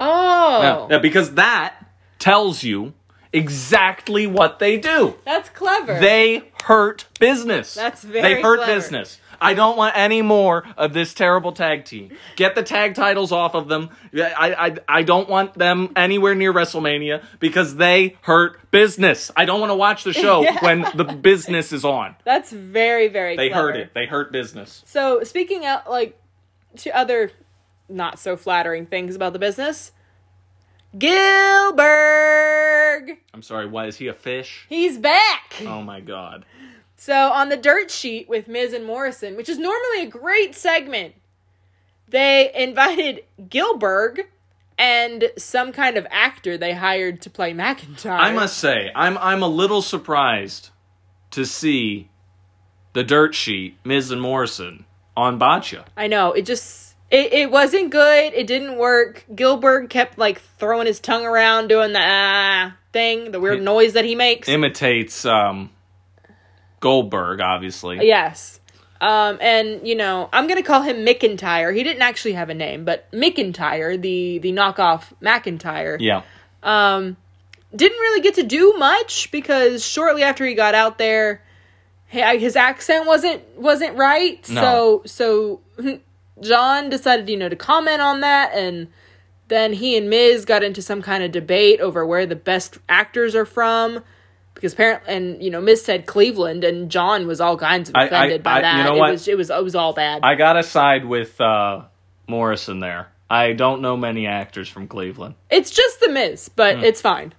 Oh, Yeah, yeah, because that tells you exactly what they do. that's clever. They hurt business. That's very They hurt clever. business. I don't want any more of this terrible tag team. Get the tag titles off of them. I, I, I don't want them anywhere near WrestleMania because they hurt business. I don't want to watch the show Yeah. when the business is on. that's very very. They clever. hurt it. They hurt business. So speaking out like to other not so flattering things about the business, Gillberg, I'm sorry. why is he a fish? he's back. Oh my god. So on the dirt sheet with Miz and Morrison, which is normally a great segment, they invited Gillberg and some kind of actor they hired to play McIntyre. I must say, I'm I'm a little surprised to see the dirt sheet, Miz and Morrison on Botcha. I know it just it, it wasn't good. It didn't work. Gillberg kept like throwing his tongue around, doing the ah thing, the weird It- noise that he makes. Imitates um Goldberg, obviously. Yes. Um, and you know, I'm gonna call him McIntyre. He didn't actually have a name, but McIntyre, the the knockoff McIntyre, Yeah. um, didn't really get to do much because shortly after he got out there, his accent wasn't wasn't right. No. So so John decided, you know, to comment on that, and then he and Miz got into some kind of debate over where the best actors are from. Because apparently, and you know, Miz said Cleveland, and John was all kinds of I- I- offended by I- that. you know it what? was it was it was all bad. I gotta side with uh Morrison there. I don't know many actors from Cleveland. it's just the Miz, but Hmm. it's fine.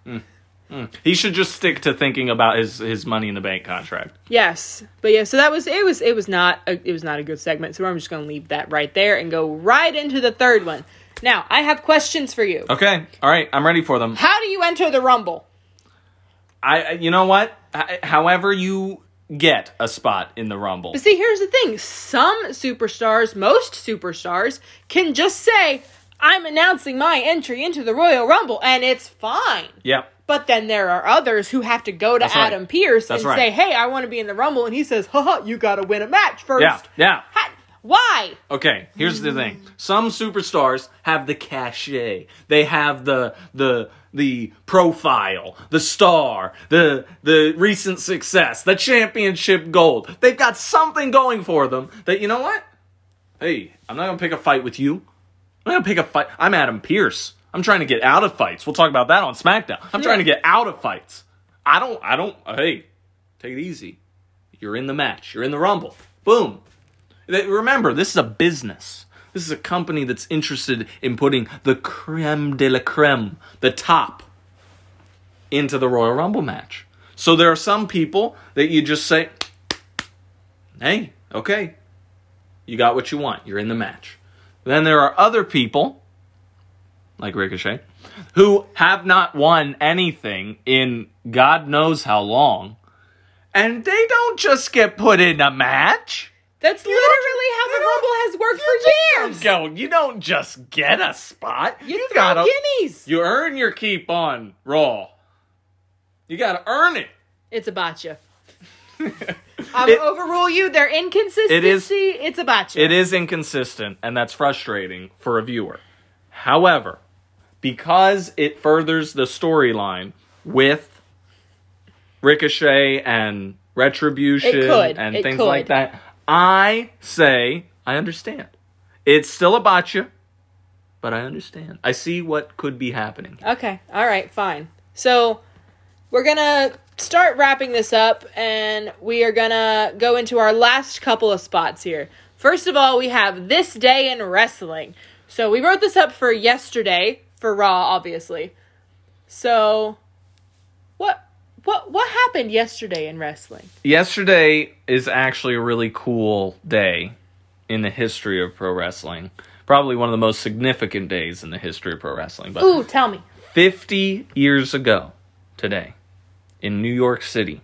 He should just stick to thinking about his his money in the bank contract. Yes, but yeah, so that was it. Was it was not a, it was not a good segment. So I'm just gonna leave that right there and go right into the third one. Now I have questions for you. Okay. All right. I'm ready for them. How do you enter the Rumble? I you know what? However you get a spot in the Rumble. But see, here's the thing: some superstars, most superstars, can just say, "I'm announcing my entry into the Royal Rumble," and it's fine. Yep. But then there are others who have to go to That's right. Adam Pearce That's and right. say, "Hey, I want to be in the Rumble," and he says, "Haha, you got to win a match first. Yeah. Yeah. Ha- Why? Okay, here's the thing. Some superstars have the cachet. They have the the the profile, the star, the the recent success, the championship gold. They've got something going for them that you know what? Hey, I'm not gonna pick a fight with you. I'm not gonna pick a fight. I'm Adam Pearce. I'm trying to get out of fights. We'll talk about that on SmackDown. I'm trying to get out of fights. I don't. I don't. Uh, hey, take it easy. You're in the match. You're in the Rumble. Boom. Remember, this is a business. This is a company that's interested in putting the creme de la creme, the top, into the Royal Rumble match. So there are some people that you just say, hey, okay, you got what you want. You're in the match. Then there are other people, like Ricochet, who have not won anything in God knows how long, and they don't just get put in a match. That's literally how the Rumble has worked for years. Go, you don't just get a spot. You, You gotta, guineas. you earn your keep on Raw. You gotta earn it. It's a botcha. I'm It- overrule you. Their inconsistency. It is- It's a botcha. It is inconsistent, and that's frustrating for a viewer. However, because it furthers the storyline with Ricochet and Retribution and It things could. like that, I say I understand. It's still a botcha, but I understand. I see what could be happening. Okay. All right. Fine. So we're gonna start wrapping this up, and we are gonna go into our last couple of spots here. First of all, we have this day in wrestling. So we wrote this up for yesterday for Raw, obviously. So what what happened yesterday in wrestling? Yesterday is actually a really cool day in the history of pro wrestling. Probably one of the most significant days in the history of pro wrestling. But Ooh, tell me. 50 years ago today in New York City,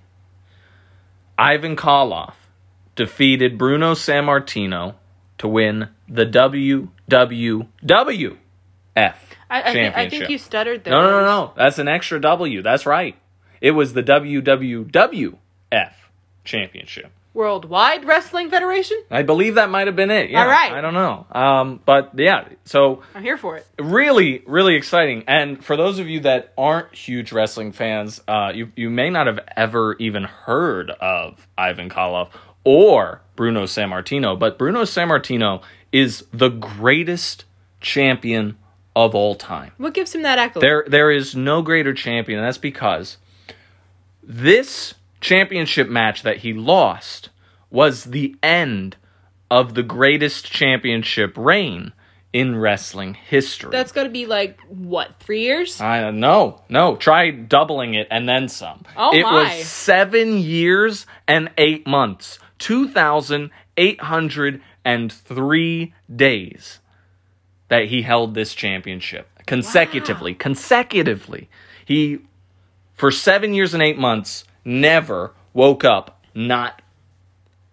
Ivan Koloff defeated Bruno Sammartino to win the WWWF I, I, think, championship. I think you stuttered there. no, no, no, no. That's an extra W. That's right. It was the WWWF championship. Worldwide Wrestling Federation? I believe that might have been it. Yeah, All right. I don't know. Um, but yeah, so I'm here for it. really, really exciting. And for those of you that aren't huge wrestling fans, uh, you you may not have ever even heard of Ivan Koloff or Bruno Sammartino, but Bruno Sammartino is the greatest champion of all time. What gives him that accolade? There there is no greater champion, and that's because this championship match that he lost was the end of the greatest championship reign in wrestling history. That's got to be like what three years? I don't know. No, try doubling it and then some. Oh it my. was seven years and eight months, two thousand eight hundred and three days that he held this championship consecutively. Consecutively, he for seven years and eight months never woke up not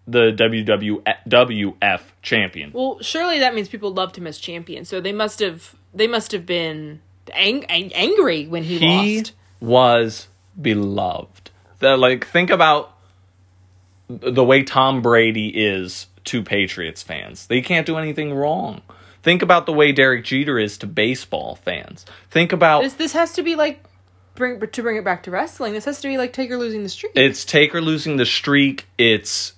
the WWF champion. Well, surely that means people loved him as champion. So they must have they must have been ang- ang- angry when he, he lost. was beloved. The, like think about the way Tom Brady is to Patriots fans. They can't do anything wrong. Think about the way Derek Jeter is to baseball fans. Think about This this has to be like bring to bring it back to wrestling. This has to be like Taker losing the streak. it's Taker losing the streak. It's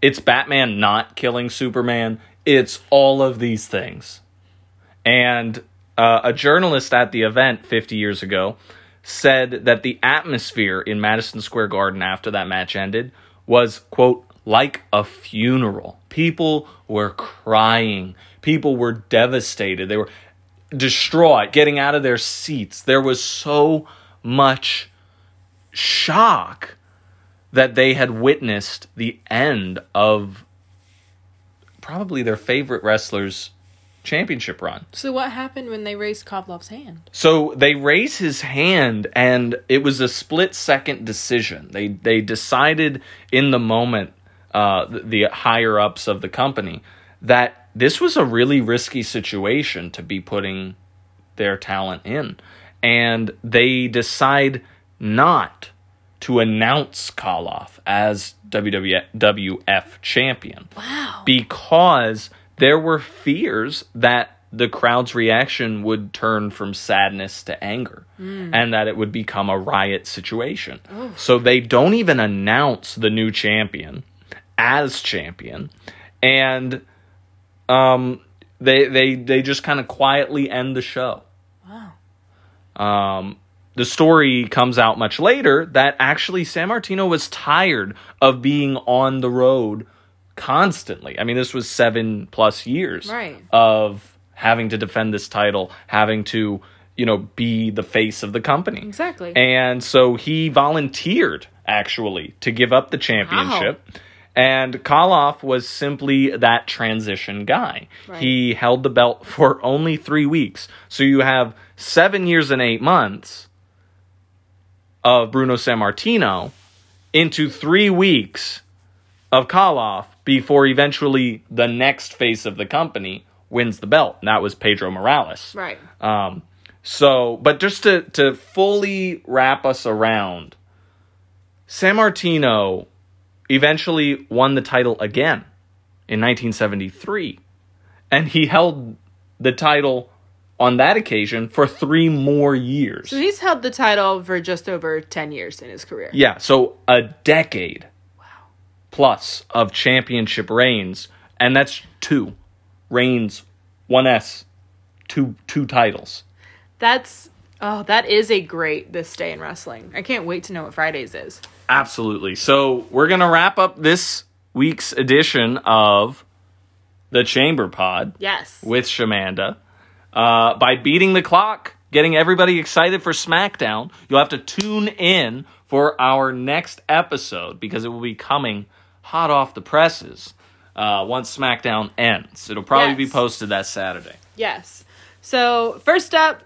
it's Batman not killing Superman. It's all of these things. And uh, a journalist at the event 50 years ago said that the atmosphere in Madison Square Garden after that match ended was, quote, like a funeral. People were crying. People were devastated. They were distraught, getting out of their seats. There was so much shock that they had witnessed the end of probably their favorite wrestler's championship run. so what happened when they raised Koloff's hand? So they raised his hand, and it was a split second decision. They they decided in the moment, uh, the, the higher ups of the company, that this was a really risky situation to be putting their talent in, and they decide not to announce Koloff as WWF champion. Wow. Because there were fears that the crowd's reaction would turn from sadness to anger hmm. and that it would become a riot situation. So they don't even announce the new champion as champion and um they they they just kind of quietly end the show. Wow. Um the story comes out much later that actually Sammartino was tired of being on the road constantly. I mean, this was 7 plus years Right. of having to defend this title, having to, you know, be the face of the company. Exactly. And so he volunteered actually to give up the championship. And Koloff was simply that transition guy. Right. He held the belt for only three weeks. So you have seven years and eight months of Bruno Sammartino into three weeks of Koloff before eventually the next face of the company wins the belt. And that was Pedro Morales. right. Um, so, but just to to fully wrap us around, Sammartino eventually won the title again in 1973, and he held the title on that occasion for three more years. So he's held the title for just over 10 years in his career. Yeah, so a decade plus of championship reigns, and that's two reigns, one S, two two titles. That's oh, that is a great this day in wrestling. I can't wait to know what Fridays is. Absolutely. So we're gonna wrap up this week's edition of the Chamber Pod Yes. with Shamanda uh, by beating the clock, getting everybody excited for SmackDown. You'll have to tune in for our next episode because it will be coming hot off the presses uh, once SmackDown ends. It'll probably be posted that Saturday. Yes. So, first up,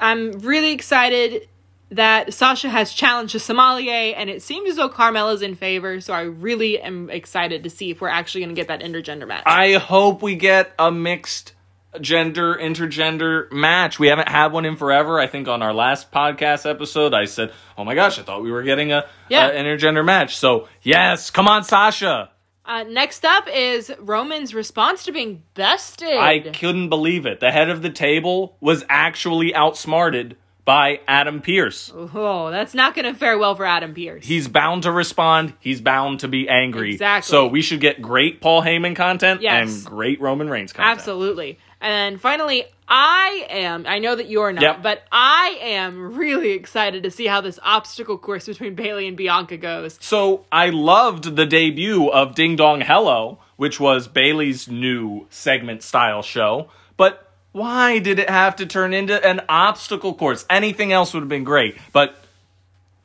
I'm really excited that Sasha has challenged a sommelier, and it seems as though Carmella's in favor. So, I really am excited to see if we're actually going to get that intergender match. I hope we get a mixed gender intergender match. We haven't had one in forever. I think on our last podcast episode I said, "Oh my gosh, I thought we were getting a, Yeah. a intergender match." So, yes, come on Sasha. uh, next up is Roman's response to being bested. I couldn't believe it. The head of the table was actually outsmarted by Adam Pearce. oh, that's not going to fare well for Adam Pearce. He's bound to respond. He's bound to be angry. Exactly. So we should get great Paul Heyman content Yes. and great Roman Reigns content. Absolutely. And finally, I am, I know that you're not, Yep. but I am really excited to see how this obstacle course between Bayley and Bianca goes. So I loved the debut of Ding Dong Hello, which was Bayley's new segment style show. But why did it have to turn into an obstacle course? Anything else would have been great. But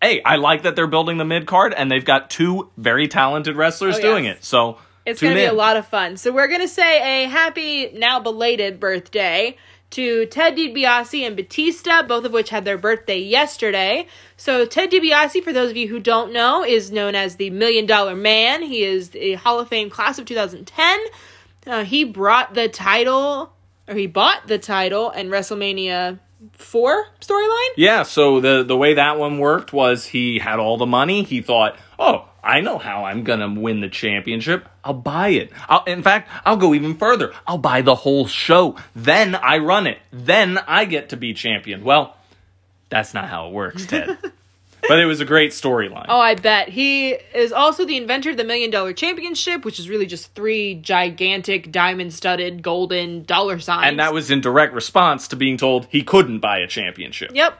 hey, I like that they're building the mid card and they've got two very talented wrestlers Oh, doing yes. it. So It's going to be a lot of fun. So we're going to say a happy, now belated birthday to Ted DiBiase and Batista, both of which had their birthday yesterday. So Ted DiBiase, for those of you who don't know, is known as the Million Dollar Man. He is a Hall of Fame class of 2010. Uh, he brought the title, or he bought the title in WrestleMania 4 storyline. Yeah, so the the way that one worked was he had all the money. He thought, "Oh, I know how I'm going to win the championship. I'll buy it. I'll, in fact, I'll go even further. I'll buy the whole show. Then I run it. Then I get to be champion." Well, that's not how it works, Ted. but it was a great storyline. Oh, I bet. He is also the inventor of the Million Dollar Championship, which is really just three gigantic diamond studded golden dollar signs. and that was in direct response to being told he couldn't buy a championship. Yep.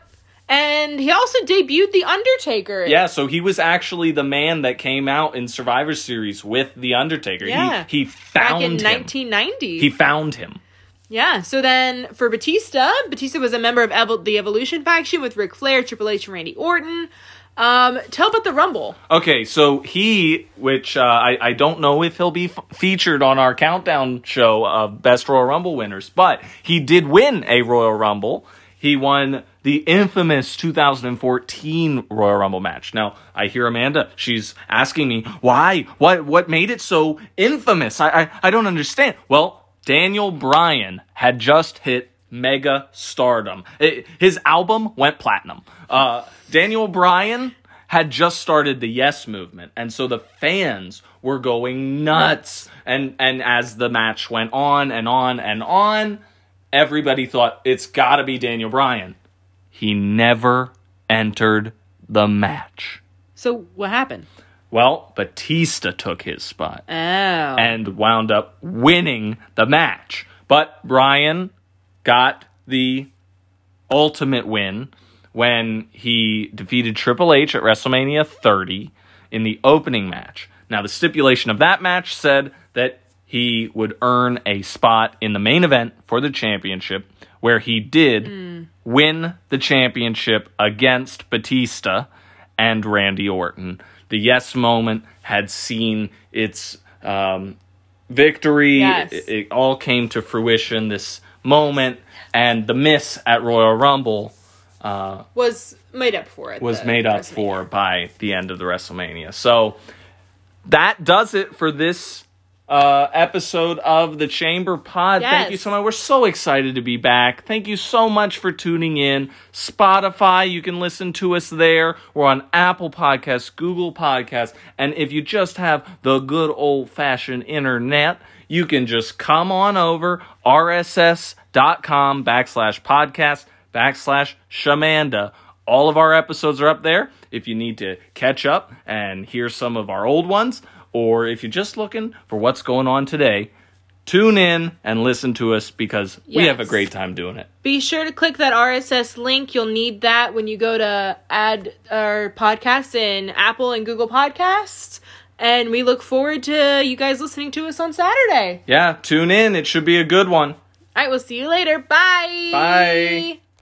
And he also debuted The Undertaker. Yeah, so he was actually the man that came out in Survivor Series with the Undertaker. Yeah. He he Back in him. 1990. He found him. Yeah. So then for Batista, Batista was a member of Evo- the Evolution faction with Ric Flair, Triple H, and Randy Orton. Um, tell about the Rumble. Okay, so he, which uh, I, I don't know if he'll be f- featured on our countdown show of best Royal Rumble winners, but he did win a Royal Rumble. He won the infamous 2014 Royal Rumble match. Now, I hear Amanda, she's asking me, why? What what made it so infamous? I, I, I don't understand. Well, Daniel Bryan had just hit mega stardom. It- his album went platinum. Uh, Daniel Bryan had just started the yes movement and so the fans were going nuts and and as the match went on and on and on everybody thought it's got to be Daniel Bryan he never entered the match So what happened? Well Batista took his spot Oh. and wound up winning the match. But Bryan got the ultimate win when he defeated Triple H at WrestleMania 30 in the opening match. Now, the stipulation of that match said that he would earn a spot in the main event for the championship, where he did hmm. win the championship against Batista and Randy Orton. The yes moment had seen its um, victory. Yes. It, it all came to fruition this moment, and the miss at Royal Rumble was made up for it. was made up for by the end of the WrestleMania. So that does it for this uh, episode of the Chamber Pod. Thank you so much. We're so excited to be back. Thank you so much for tuning in. Spotify, you can listen to us there. We're on Apple Podcasts, Google Podcasts, and if you just have the good old fashioned internet, you can just come on over rss.com backslash podcast backslash Shamanda. All of our episodes are up there if you need to catch up and hear some of our old ones, or if you're just looking for what's going on today, tune in and listen to us because we have a great time doing it. Be sure to click that RSS link. You'll need that when you go to add our podcast in Apple and Google Podcasts. And we look forward to you guys listening to us on Saturday. Yeah, tune in. It should be a good one. All right, we'll see you later. Bye. Bye.